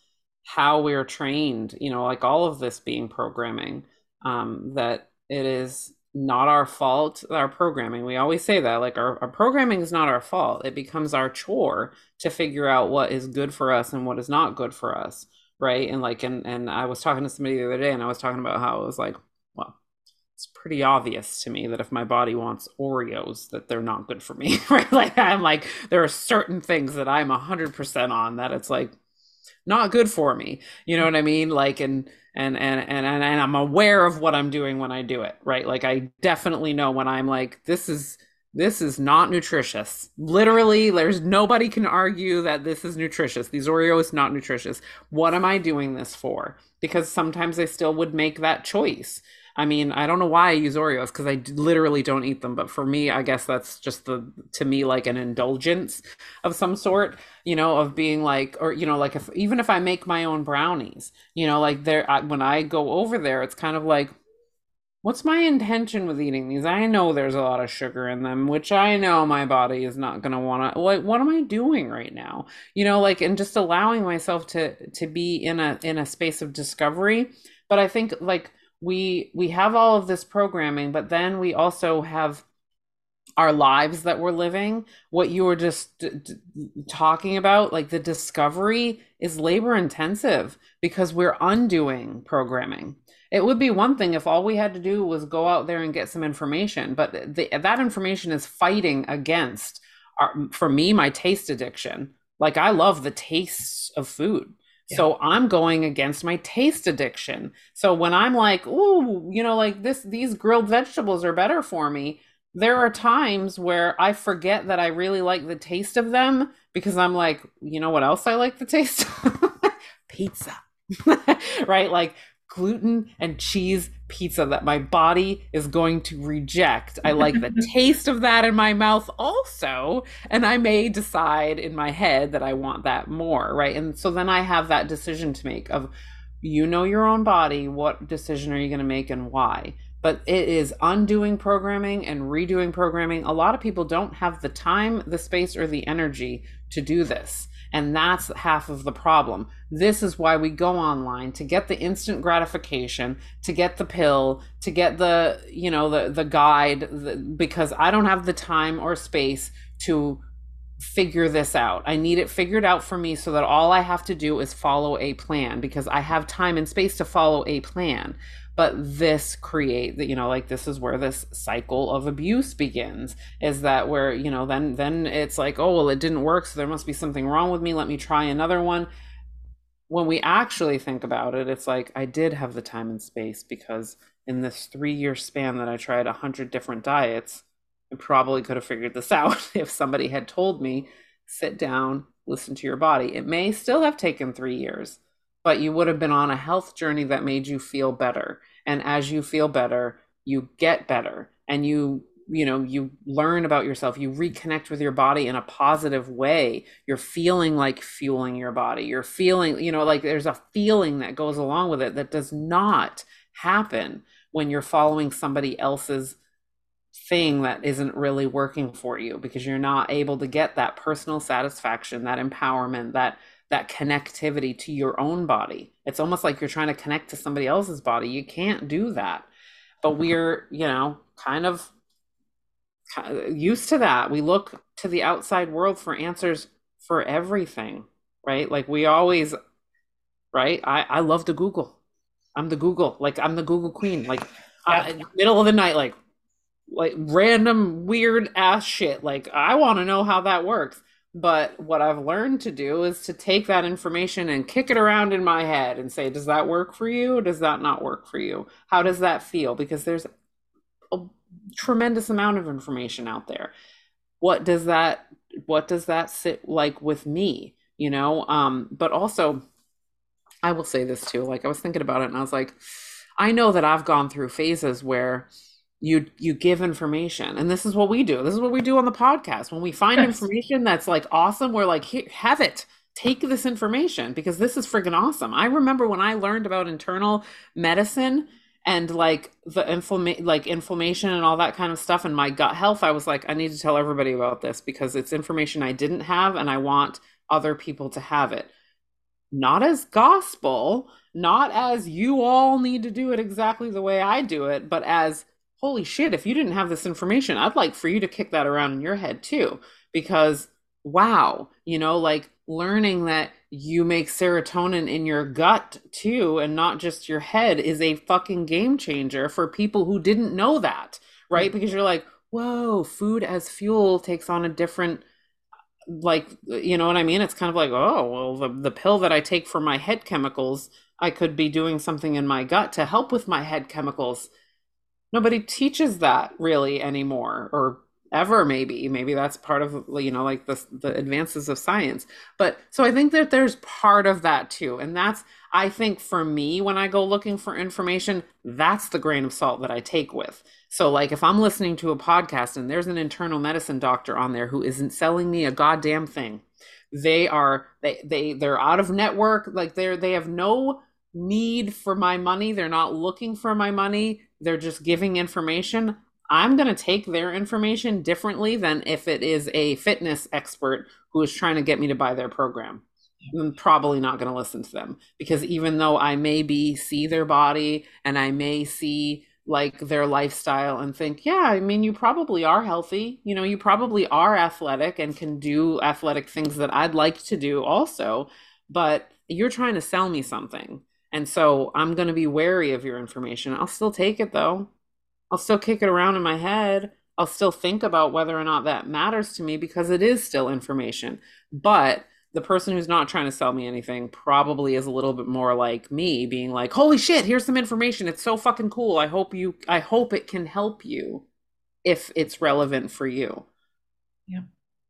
how we're trained, you know, like all of this being programming, um, that it is not our fault, our programming. We always say that, like our, our programming is not our fault. It becomes our chore to figure out what is good for us and what is not good for us. Right. And like, and, and I was talking to somebody the other day and I was talking about how it was like, well, it's pretty obvious to me that if my body wants Oreos, that they're not good for me. Right. Like, I'm like, there are certain things that I'm 100% on that it's like, not good for me you know what i mean? Like and and and and and, i'm aware of what i'm doing when i do it right? Like i definitely know when i'm like this is this is not nutritious. Literally there's nobody can argue that this is nutritious. These oreos not nutritious. What am i doing this for? Because sometimes i still would make that choice I mean, I don't know why I use Oreos because I literally don't eat them. But for me, I guess that's just the to me like an indulgence of some sort, you know, of being like, or you know, like if even if I make my own brownies, you know, like there when I go over there, it's kind of like, what's my intention with eating these? I know there's a lot of sugar in them, which I know my body is not going to want to. Like, what am I doing right now? You know, like and just allowing myself to to be in a in a space of discovery. But I think like we we have all of this programming but then we also have our lives that we're living. What you were just d- d- talking about like the discovery is labor intensive because we're undoing programming. It would be one thing if all we had to do was go out there and get some information but the, that information is fighting against our, for me my taste addiction. Like i love the taste of food so I'm going against my taste addiction. So when I'm like, "Ooh, you know, like this these grilled vegetables are better for me." There are times where I forget that I really like the taste of them because I'm like, "You know what else I like the taste? Of pizza." right? Like gluten and cheese pizza that my body is going to reject. I like the taste of that in my mouth also. And I may decide in my head that I want that more, right? And so then I have that decision to make of you know your own body, what decision are you going to make and why? But it is undoing programming and redoing programming. A lot of people don't have the time, the space, or the energy to do this. And that's half of the problem. This is why we go online to get the instant gratification, to get the pill, to get the, you know, the the guide the, because I don't have the time or space to figure this out. I need it figured out for me so that all I have to do is follow a plan because I have time and space to follow a plan but this create that you know like this is where this cycle of abuse begins is that where you know then then it's like oh well it didn't work so there must be something wrong with me let me try another one. When we actually think about it it's like i did have the time and space because in this three year span that i tried a hundred different diets i probably could have figured this out if somebody had told me sit down listen to your body it may still have taken three years but you would have been on a health journey that made you feel better. And as you feel better, you get better. And you you know you learn about yourself. You reconnect with your body in a positive way. You're feeling like fueling your body. You're feeling you know like there's a feeling that goes along with it that does not happen when you're following somebody else's thing that isn't really working for you because you're not able to get that personal satisfaction that empowerment that that connectivity to your own body. It's almost like you're trying to connect to somebody else's body. You can't do that. But mm-hmm. we're, you know, kind of used to that. We look to the outside world for answers for everything, right? Like we always, right? I, I love to Google. I'm the Google, like I'm the Google queen. Like yeah. I, middle of the night, like like random weird ass shit. Like I want to know how that works. But what I've learned to do is to take that information and kick it around in my head and say, does that work for you? Does that not work for you? How does that feel? Because there's a tremendous amount of information out there. What does that what does that sit like with me? You know, um, but also I will say this too. Like I was thinking about it and I was like, I know that I've gone through phases where you you give information. And this is what we do. This is what we do on the podcast. When we find yes. information that's like awesome we're like have it. Take this information because this is freaking awesome. I remember when i learned about internal medicine and like the inflammation like inflammation and all that kind of stuff and my gut health i was like i need to tell everybody about this because it's information i didn't have and i want other people to have it. Not as gospel, not as you all need to do it exactly the way I do it, but as holy shit, if you didn't have this information, I'd like for you to kick that around in your head too. Because wow, you know, like learning that you make serotonin in your gut too and not just your head is a fucking game changer for people who didn't know that, right? Mm-hmm. Because you're like, whoa, food as fuel takes on a different like you know what I mean? It's kind of like, oh, well, the, the pill that I take for my head chemicals, I could be doing something in my gut to help with my head chemicals. Nobody teaches that really anymore, or ever maybe. Maybe that's part of you know like the the advances of science. But so i think that there's part of that too. And that's i think for me when i go looking for information that's the grain of salt that i take with. So like if i'm listening to a podcast and there's an internal medicine doctor on there who isn't selling me a goddamn thing they are they they they're out of network. Like they're they have no need for my money. They're not looking for my money they're just giving information I'm going to take their information differently than if it is a fitness expert who is trying to get me to buy their program. I'm probably not going to listen to them because even though I may be see their body and I may see like their lifestyle and think, yeah, I mean, you probably are healthy. You know, you probably are athletic and can do athletic things that I'd like to do also, but you're trying to sell me something. And so I'm going to be wary of your information. I'll still take it though. I'll still kick it around in my head. I'll still think about whether or not that matters to me because it is still information. But the person who's not trying to sell me anything probably is a little bit more like me being like, "Holy shit, here's some information. It's so fucking cool. I hope you I hope it can help you if it's relevant for you." Yeah.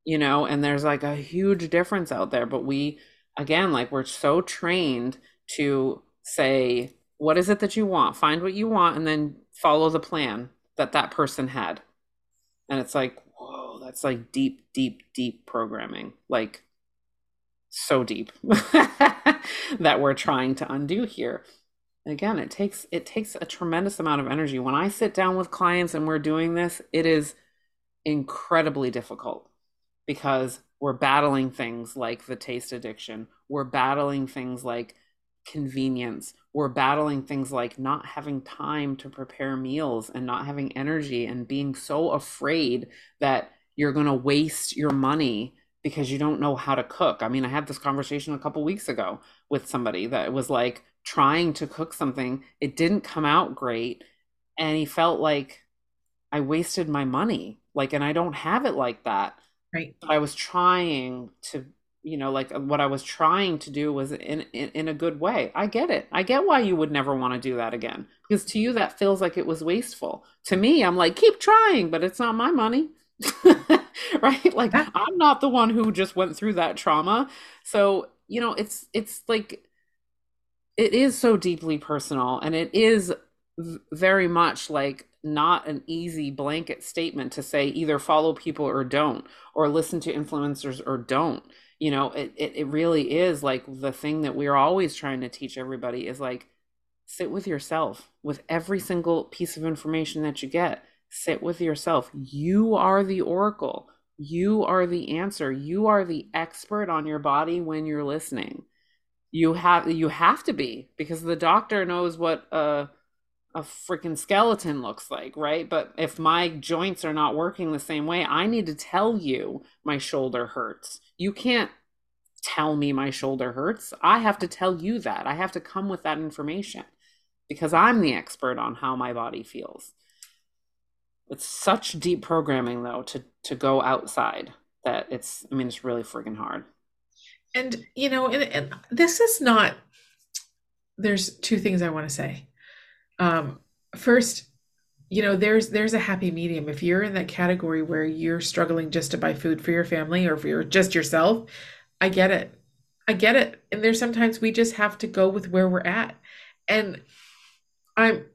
You know, and there's like a huge difference out there, but we again, like we're so trained to say, "What is it that you want? Find what you want and then follow the plan that that person had. And it's like, whoa, that's like deep, deep, deep programming. Like, so deep that we're trying to undo here again it takes it takes a tremendous amount of energy when i sit down with clients and we're doing this it is incredibly difficult because we're battling things like the taste addiction we're battling things like convenience. We're battling things like not having time to prepare meals and not having energy and being so afraid that you're going to waste your money because you don't know how to cook. I mean, I had this conversation a couple weeks ago with somebody that was like trying to cook something, it didn't come out great, and he felt like I wasted my money. Like and I don't have it like that. Right. But I was trying to you know like what i was trying to do was in, in, in a good way. I get it. I get why you would never want to do that again because to you that feels like it was wasteful. To me i'm like keep trying but it's not my money. Right? Like i'm not the one who just went through that trauma. So you know it's it's like it is so deeply personal and it is very much like not an easy blanket statement to say either follow people or don't or listen to influencers or don't you know it, it, it really is like the thing that we're always trying to teach everybody is like sit with yourself with every single piece of information that you get. Sit with yourself. You are the oracle. You are the answer. You are the expert on your body when you're listening. You have you have to be because the doctor knows what a a freaking skeleton looks like right? But if my joints are not working the same way i need to tell you my shoulder hurts you can't tell me my shoulder hurts. I have to tell you that. I have to come with that information because I'm the expert on how my body feels. It's such deep programming though to to go outside that it's I mean it's really freaking hard. And you know, and, and this is not there's two things I want to say. Um first, you know there's there's a happy medium. If you're in that category where you're struggling just to buy food for your family or for your just yourself i get it. I get it. And there's sometimes we just have to go with where we're at. And i'm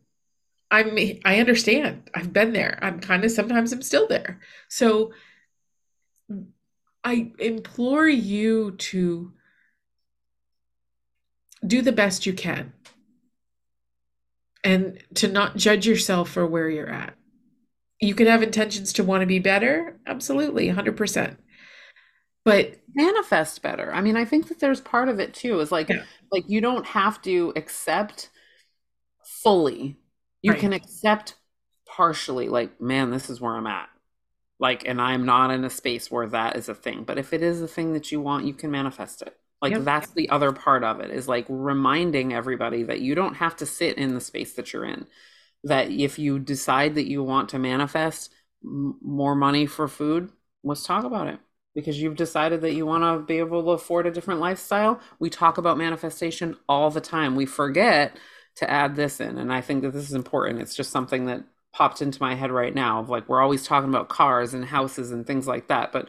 i'm i understand. I've been there. I'm kind of sometimes i'm still there. So i implore you to do the best you can and to not judge yourself for where you're at. You can have intentions to want to be better, absolutely, 100%. but manifest better. I mean, I think that there's part of it too. Is like yeah. like you don't have to accept fully. You Right. can accept partially. Like, man, this is where I'm at. Like, and I'm not in a space where that is a thing. But if it is a thing that you want, you can manifest it. Like Yep. that's the other part of it is like reminding everybody that you don't have to sit in the space that you're in. That if you decide that you want to manifest m- more money for food, let's talk about it. Because you've decided that you want to be able to afford a different lifestyle. We talk about manifestation all the time. We forget to add this in. And I think that this is important. It's just something that popped into my head right now of like we're always talking about cars and houses and things like that. But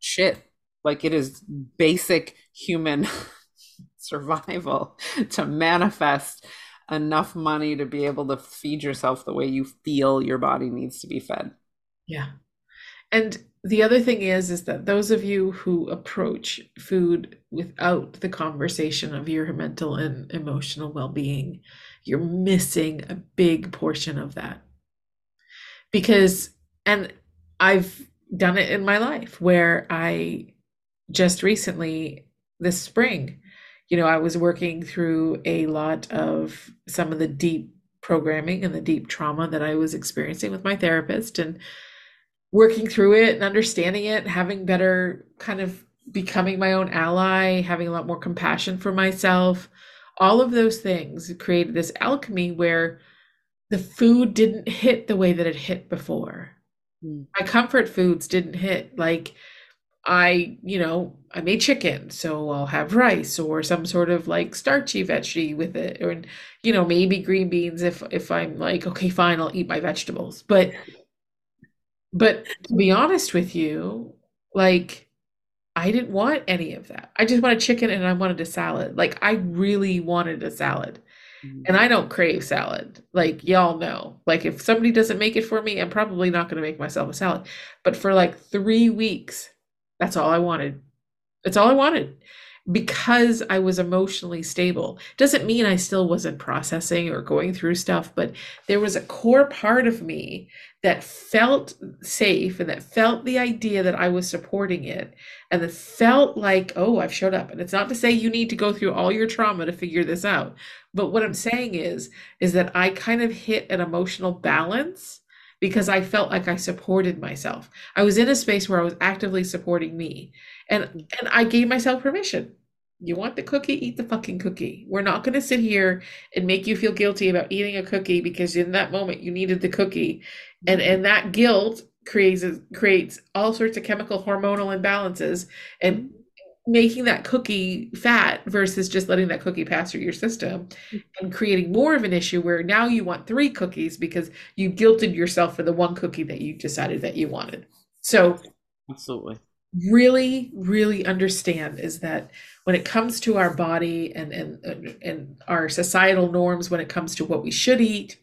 shit, like it is basic human survival to manifest enough money to be able to feed yourself the way you feel your body needs to be fed. Yeah. And the other thing is, is that those of you who approach food without the conversation of your mental and emotional well-being, you're missing a big portion of that. Because, and I've done it in my life where I just recently, this spring, you know, I was working through a lot of some of the deep programming and the deep trauma that I was experiencing with my therapist and working through it and understanding it, having better kind of becoming my own ally, having a lot more compassion for myself. All of those things created this alchemy where the food didn't hit the way that it hit before. Mm. My comfort foods didn't hit like I, you know, I made chicken, so I'll have rice or some sort of like starchy veggie with it, or you know, maybe green beans if if I'm like, okay, fine, I'll eat my vegetables. But but to be honest with you, like I didn't want any of that. I just wanted chicken and I wanted a salad. Like I really wanted a salad. Mm. And I don't crave salad. Like y'all know. Like if somebody doesn't make it for me, I'm probably not going to make myself a salad. But for like 3 weeks, that's all I wanted. That's all I wanted because I was emotionally stable. Doesn't mean I still wasn't processing or going through stuff, but there was a core part of me that felt safe and that felt the idea that I was supporting it and that felt like, oh, I've showed up. And it's not to say you need to go through all your trauma to figure this out. But what I'm saying is, is that I kind of hit an emotional balance because I felt like I supported myself. I was in a space where I was actively supporting me. And and I gave myself permission. You want the cookie, eat the fucking cookie. We're not going to sit here and make you feel guilty about eating a cookie because in that moment you needed the cookie. And mm-hmm. and that guilt creates creates all sorts of chemical hormonal imbalances and making that cookie fat versus just letting that cookie pass through your system mm-hmm. and creating more of an issue where now you want three cookies because you guilted yourself for the one cookie that you decided that you wanted. So Absolutely. really really understand is that when it comes to our body and and and our societal norms when it comes to what we should eat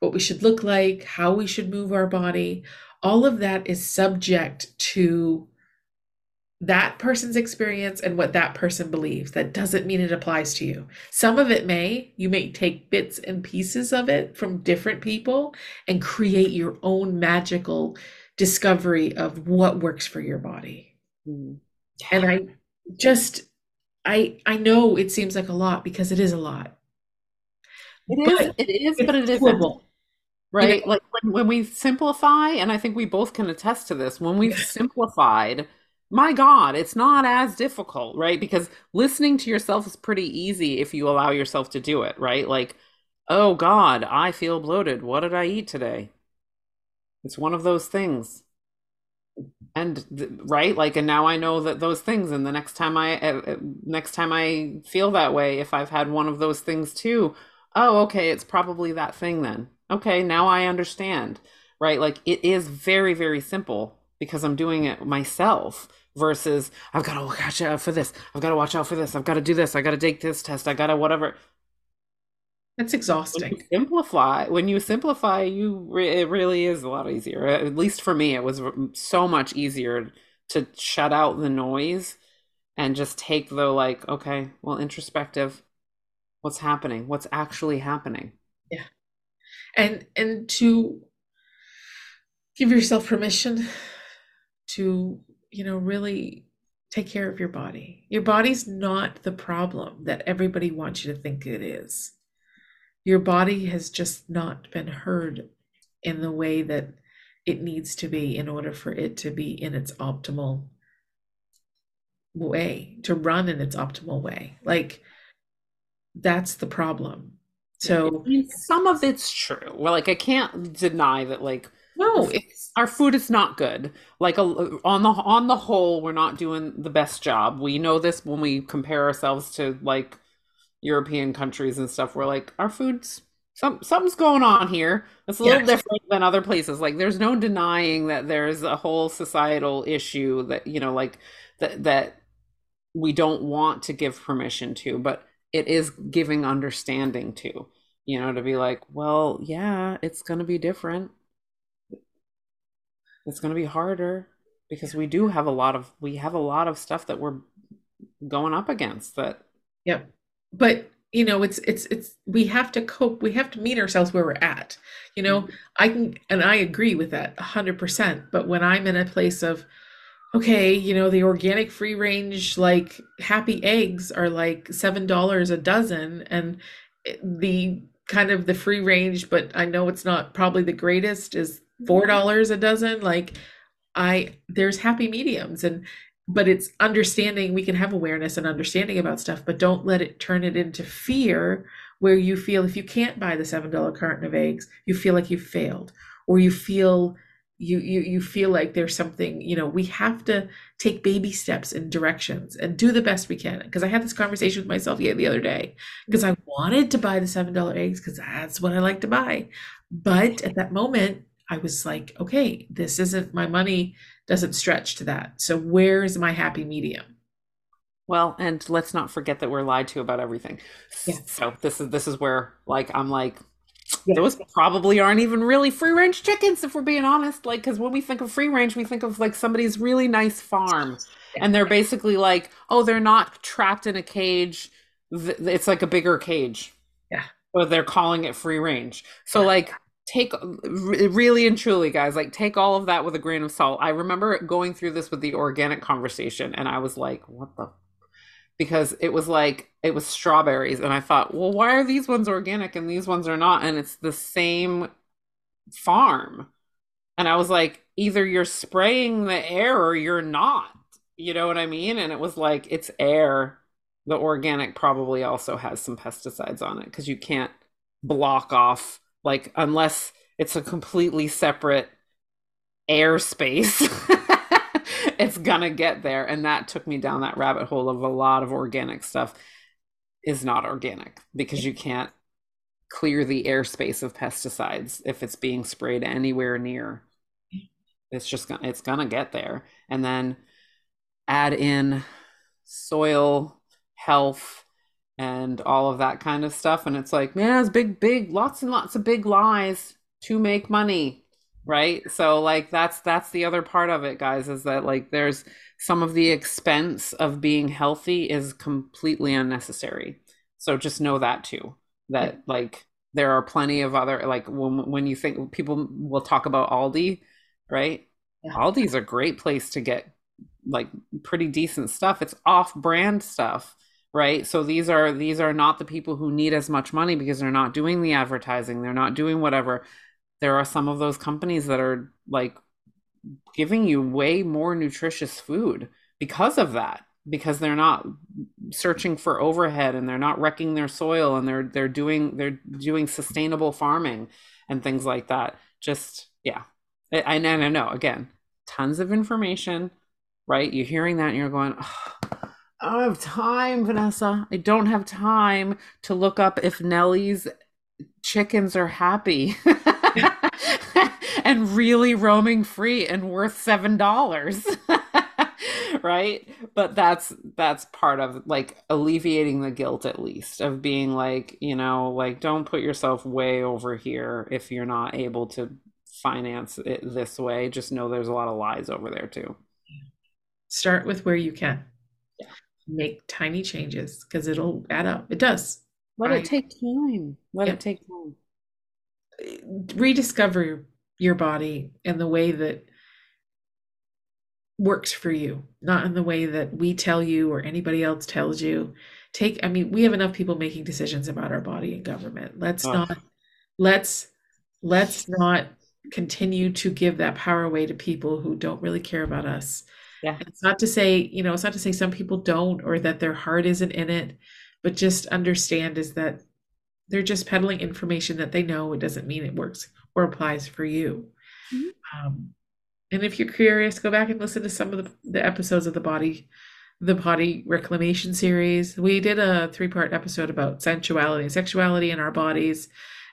what we should look like how we should move our body all of that is subject to that person's experience and what that person believes that doesn't mean it applies to you some of it may you may take bits and pieces of it from different people and create your own magical discovery of what works for your body Mm. and I just I I know it seems like a lot because it is a lot. It is, it is, but it isn't. doable. You know, Right? Like when, when we simplify, and I think we both can attest to this, when we've simplified, my God, it's not as difficult, right? Because listening to yourself is pretty easy if you allow yourself to do it, right? Like, oh God, I feel bloated. What did I eat today? It's one of those things. And right, like, and now I know that those things, and the next time I, uh, uh, next time I feel that way, if I've had one of those things too, oh, okay, it's probably that thing then. Okay, now I understand, right? Like, it is very, very simple because I'm doing it myself versus I've got to watch out for this, I've got to watch out for this, I've got to do this, I got to take this test, I got to whatever. That's When exhausting. simplify, when you simplify, you re it really is a lot easier. At least for me, it was so much easier to shut out the noise and just take the like, okay, well, introspective, what's happening? What's actually happening? Yeah. And and to give yourself permission to, you know, really take care of your body. Your body's not the problem that everybody wants you to think it is. Your body has just not been heard in the way that it needs to be in order for it to be in its optimal way, to run in its optimal way. Like, that's the problem. So, I mean, some of it's true. Well, like, I can't deny that, like, no, it's our food is not good. Like, a, on the on the whole, we're not doing the best job. We know this when we compare ourselves to like European countries and stuff. We're like, our food's some something's going on here. It's a little yes. different than other places. Like there's no denying that there's a whole societal issue that you know, like that that we don't want to give permission to, but it is giving understanding to, you know, to be like, well, yeah, it's going to be different. It's going to be harder because we do have a lot of we have a lot of stuff that we're going up against that Yep. But you know, it's it's it's we have to cope. We have to meet ourselves where we're at. You know, mm-hmm. I can and I agree with that a hundred percent. But when I'm in a place of, okay, you know, the organic free range like happy eggs are like seven dollars a dozen, and the kind of the free range, but I know it's not probably the greatest is Mm-hmm. four dollars a dozen. Like I there's happy mediums and but it's understanding we can have awareness and understanding about stuff but don't let it turn it into fear where you feel if you can't buy the seven dollar carton of eggs you feel like you've failed or you feel you you you feel like there's something you know we have to take baby steps in directions and do the best we can because i had this conversation with myself the other day because i wanted to buy the seven dollar eggs because that's what i like to buy but at that moment i was like okay this isn't my money doesn't stretch to that. So where is my happy medium? Well, and let's not forget that we're lied to about everything. Yeah. So this is this is where like I'm like Yeah. those probably aren't even really free range chickens if we're being honest. Like cuz when we think of free range, we think of like somebody's really nice farm and they're basically like, "Oh, they're not trapped in a cage. It's like a bigger cage." Yeah. But they're calling it free range. So Yeah. like take really and truly guys like take all of that with a grain of salt. I remember going through this with the organic conversation and i was like what the because it was like it was strawberries and i thought well why are these ones organic and these ones are not? And it's the same farm. And i was like either you're spraying the air or you're not. You know what i mean? And it was like it's air. The organic probably also has some pesticides on it because you can't block off like unless it's a completely separate airspace it's gonna get there. And that took me down that rabbit hole of a lot of organic stuff is not organic because you can't clear the airspace of pesticides if it's being sprayed anywhere near. It's just gonna it's gonna get there. And then add in soil health and all of that kind of stuff. And it's like man it's big big lots and lots of big lies to make money right? So like that's that's the other part of it guys is that like there's some of the expense of being healthy is completely unnecessary. So just know that too that like there are plenty of other like when when you think people will talk about Aldi right? Yeah. Aldi's a great place to get like pretty decent stuff. It's off brand stuff right? So these are these are not the people who need as much money because they're not doing the advertising they're not doing whatever. There are some of those companies that are like giving you way more nutritious food because of that because they're not searching for overhead and they're not wrecking their soil and they're they're doing they're doing sustainable farming and things like that. Just yeah. Know I know again tons of information right? You're hearing that and you're going oh, I don't have time Vanessa. I don't have time to look up if Nellie's chickens are happy and really roaming free and worth seven dollars right? But that's that's part of like alleviating the guilt at least of being like you know like don't put yourself way over here if you're not able to finance it this way. Just know there's a lot of lies over there too. Start with where you can. Yeah. Make tiny changes because it'll add up. It does. let I- it take time let Yeah. it take time eh, rediscover your body and the way that works for you, not in the way that we tell you or anybody else tells you. Take, I mean, we have enough people making decisions about our body in government. Let's Ugh. not, let's, let's not continue to give that power away to people who don't really care about us. Yeah. It's not to say, you know, it's not to say some people don't or that their heart isn't in it, but just understand is that they're just peddling information that they know. It doesn't mean it works or applies for you. Mhm. Um, and if you're curious, go back and listen to some of the, the episodes of the body, the body reclamation series. We did a three part episode about sensuality and sexuality in our bodies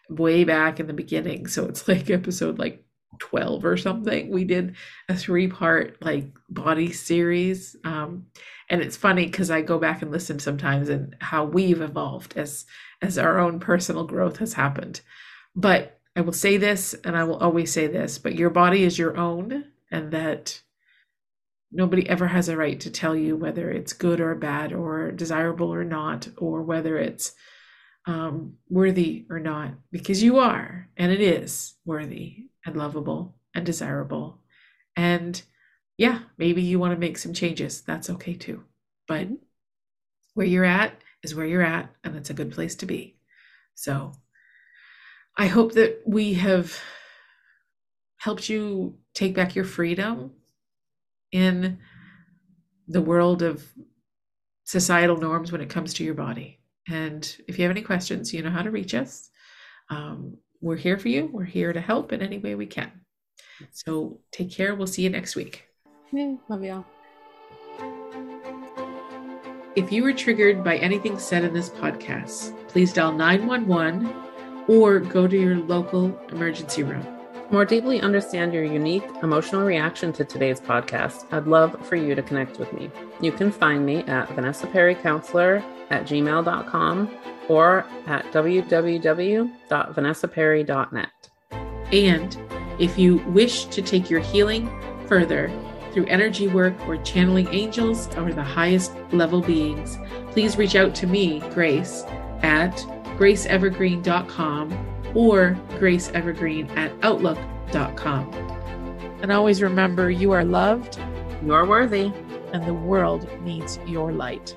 way back in the beginning. So it's like episode like 12 or something. We did a three part like body series. Um, and it's funny because I go back and listen sometimes and how we've evolved as as our own personal growth has happened. But I will say this and I will always say this, but your body is your own and that nobody ever has a right to tell you whether it's good or bad or desirable or not or whether it's um, worthy or not because you are and it is worthy and lovable and desirable. And yeah maybe you want to make some changes. That's okay too. But Mhm. where you're at is where you're at and it's a good place to be. So i hope that we have helped you take back your freedom in the world of societal norms when it comes to your body. And if you have any questions, you know how to reach us. Um, we're here for you. We're here to help in any way we can. So take care. We'll see you next week. Yeah, love y'all. If you were triggered by anything said in this podcast, please dial 911 or go to your local emergency room. More deeply understand your unique emotional reaction to today's podcast, I'd love for you to connect with me. You can find me at Vanessa Perry Counselor at gmail.com or at www.vanessaperry.net. And if you wish to take your healing further through energy work or channeling angels or the highest level beings, please reach out to me, Grace, at graceevergreen.com or graceevergreen at outlook.com. And always remember you are loved You're worthy. and the world needs your light.